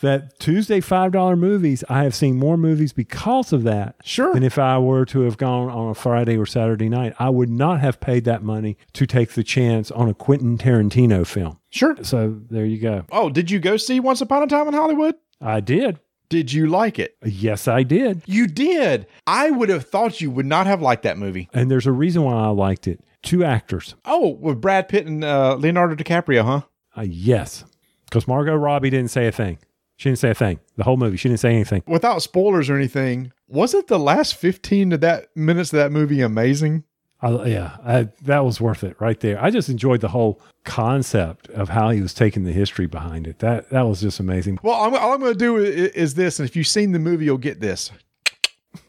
that Tuesday $5 movies, I have seen more movies because of that. Sure. Than if I were to have gone on a Friday or Saturday night. I would not have paid that money to take the chance on a Quentin Tarantino film. Sure. So there you go. Oh, did you go see Once Upon a Time in Hollywood? I did. Did you like it? Yes, I did. You did. I would have thought you would not have liked that movie. And there's a reason why I liked it. Two actors. Oh, with Brad Pitt and uh, Leonardo DiCaprio, huh? Uh, yes. Because Margot Robbie didn't say a thing. She didn't say a thing. The whole movie, she didn't say anything. Without spoilers or anything, wasn't the last 15 of that minutes of that movie amazing? I, yeah, I, that was worth it right there. I just enjoyed the whole concept of how he was taking the history behind it. That that was just amazing. Well, I'm, all I'm going to do is, is this, and if you've seen the movie, you'll get this.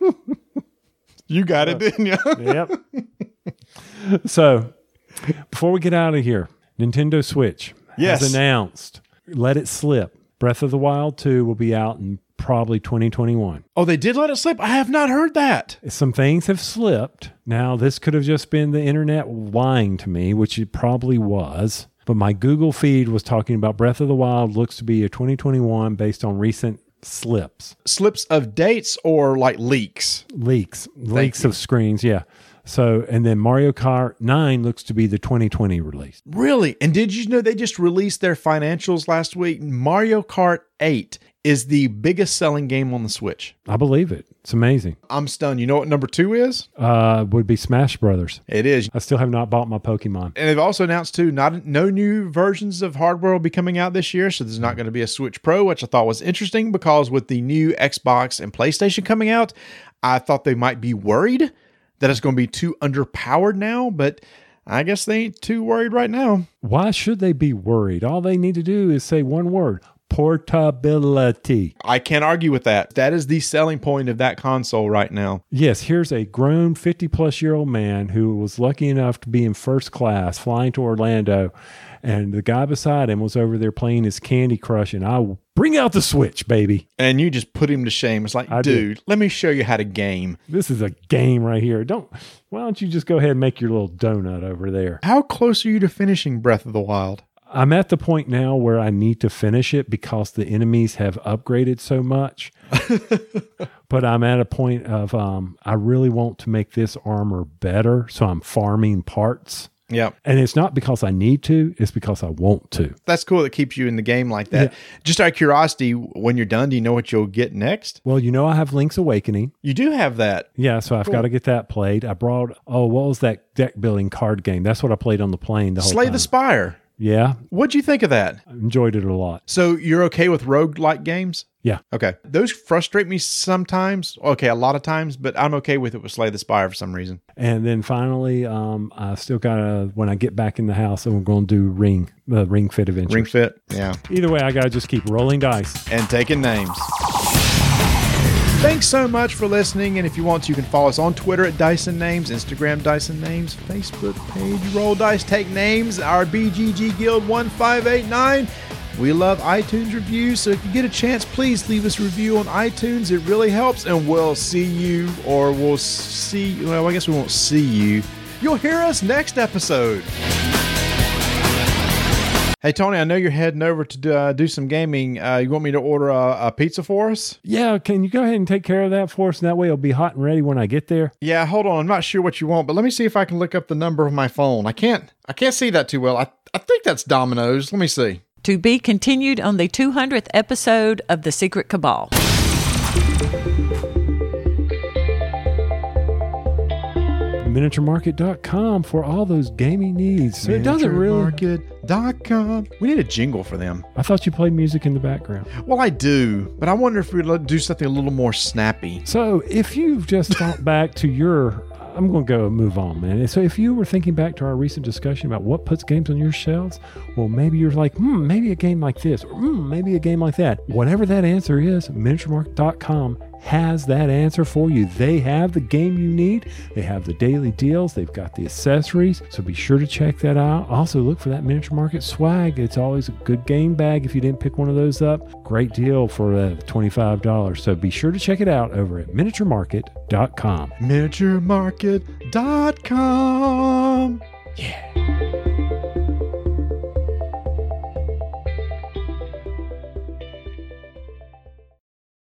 <laughs> you got it, didn't you? <laughs> Yep. so, before we get out of here, Nintendo Switch Yes. has announced. Let it slip. Breath of the Wild 2 will be out in probably 2021. oh, they did let it slip. I have not heard that. Some things have slipped. Now, this could have just been the internet lying to me, which it probably was. But my Google feed was talking about Breath of the Wild looks to be a 2021 based on recent slips, Slips of dates or like leaks? leaks, leaks you. of screens. Yeah. So, and then Mario Kart 9 looks to be the 2020 release. Really? And did you know they just released their financials last week? Mario Kart 8 is the biggest selling game on the Switch. I believe it. It's amazing. I'm stunned. You know what number two is? Uh, would be Smash Brothers. It is. I still have not bought my Pokemon. And they've also announced too, not no new versions of hardware will be coming out this year. So there's not going to be a Switch Pro, which I thought was interesting because with the new Xbox and PlayStation coming out, I thought they might be worried that it's going to be too underpowered now. But I guess they ain't too worried right now. Why should they be worried? All they need to do is say one word portability. I can't argue with that. That is the selling point of that console right now. Yes, here's a grown 50 plus year old man who was lucky enough to be in first class flying to Orlando. And the guy beside him was over there playing his Candy Crush. And I Bring out the Switch, baby. And you just put him to shame. It's like, I dude, did. let me show you how to game. This is a game right here. Don't. Why don't you just go ahead and make your little donut over there? How close are you to finishing Breath of the Wild? I'm at the point now where I need to finish it because the enemies have upgraded so much. <laughs> but I'm at a point of um, I really want to make this armor better, so I'm farming parts. Yep. And it's not because I need to; it's because I want to. That's cool. That keeps you in the game like that. Just out of curiosity, when you're done, do you know what you'll get next? Well, you know, I have Link's Awakening. You do have that. Yeah, so I've got to get that played. I brought oh, what was that deck building card game? That's what I played on the plane the whole Slay the Spire. Yeah, What'd you think of that? I enjoyed it a lot. So you're okay with roguelike games? Yeah. Okay. Those frustrate me sometimes. Okay, a lot of times, but I'm okay with it with Slay the Spire for some reason. And then finally, um, I still gotta when I get back in the house, I'm going to do Ring, the Ring Fit Adventure. Ring Fit. Yeah. Either way, I gotta just keep rolling dice. and taking names. Thanks so much for listening. And if you want to, you can follow us on Twitter at Dyson Names, Instagram Dyson Names, Facebook page Roll Dice Take Names, our BGG Guild 1589. We love iTunes reviews, so if you get a chance, please leave us a review on iTunes. It really helps, and we'll see you, or we'll see. Well, I guess we won't see you. You'll hear us next episode. Hey Tony, I know you're heading over to do, uh, do some gaming. Uh, you want me to order a, a pizza for us? Yeah, can you go ahead and take care of that for us? And that way it'll be hot and ready when I get there. Yeah, hold on. I'm not sure what you want, but let me see if I can look up the number of my phone. I can't. I can't see that too well. I I think that's Domino's. Let me see. To be continued on the 200th episode of The Secret Cabal. Miniaturemarket.com for all those gaming needs. So it doesn't really. Market.com. We need a jingle for them. I thought you played music in the background. Well, I do, but I wonder if we'd do something a little more snappy. So if you've just thought <laughs> back to your, I'm going to go move on, man. So if you were thinking back to our recent discussion about what puts games on your shelves, well, maybe you're like, hmm, maybe a game like this, or hmm, maybe a game like that. Whatever that answer is, miniaturemarket.com has that answer for you. They have the game you need. They have the daily deals. They've got the accessories. So be sure to check that out. Also, look for that Miniature Market swag. It's always a good game bag if you didn't pick one of those up. Great deal for uh, $25. So be sure to check it out over at miniaturemarket.com. Miniaturemarket.com. Yeah.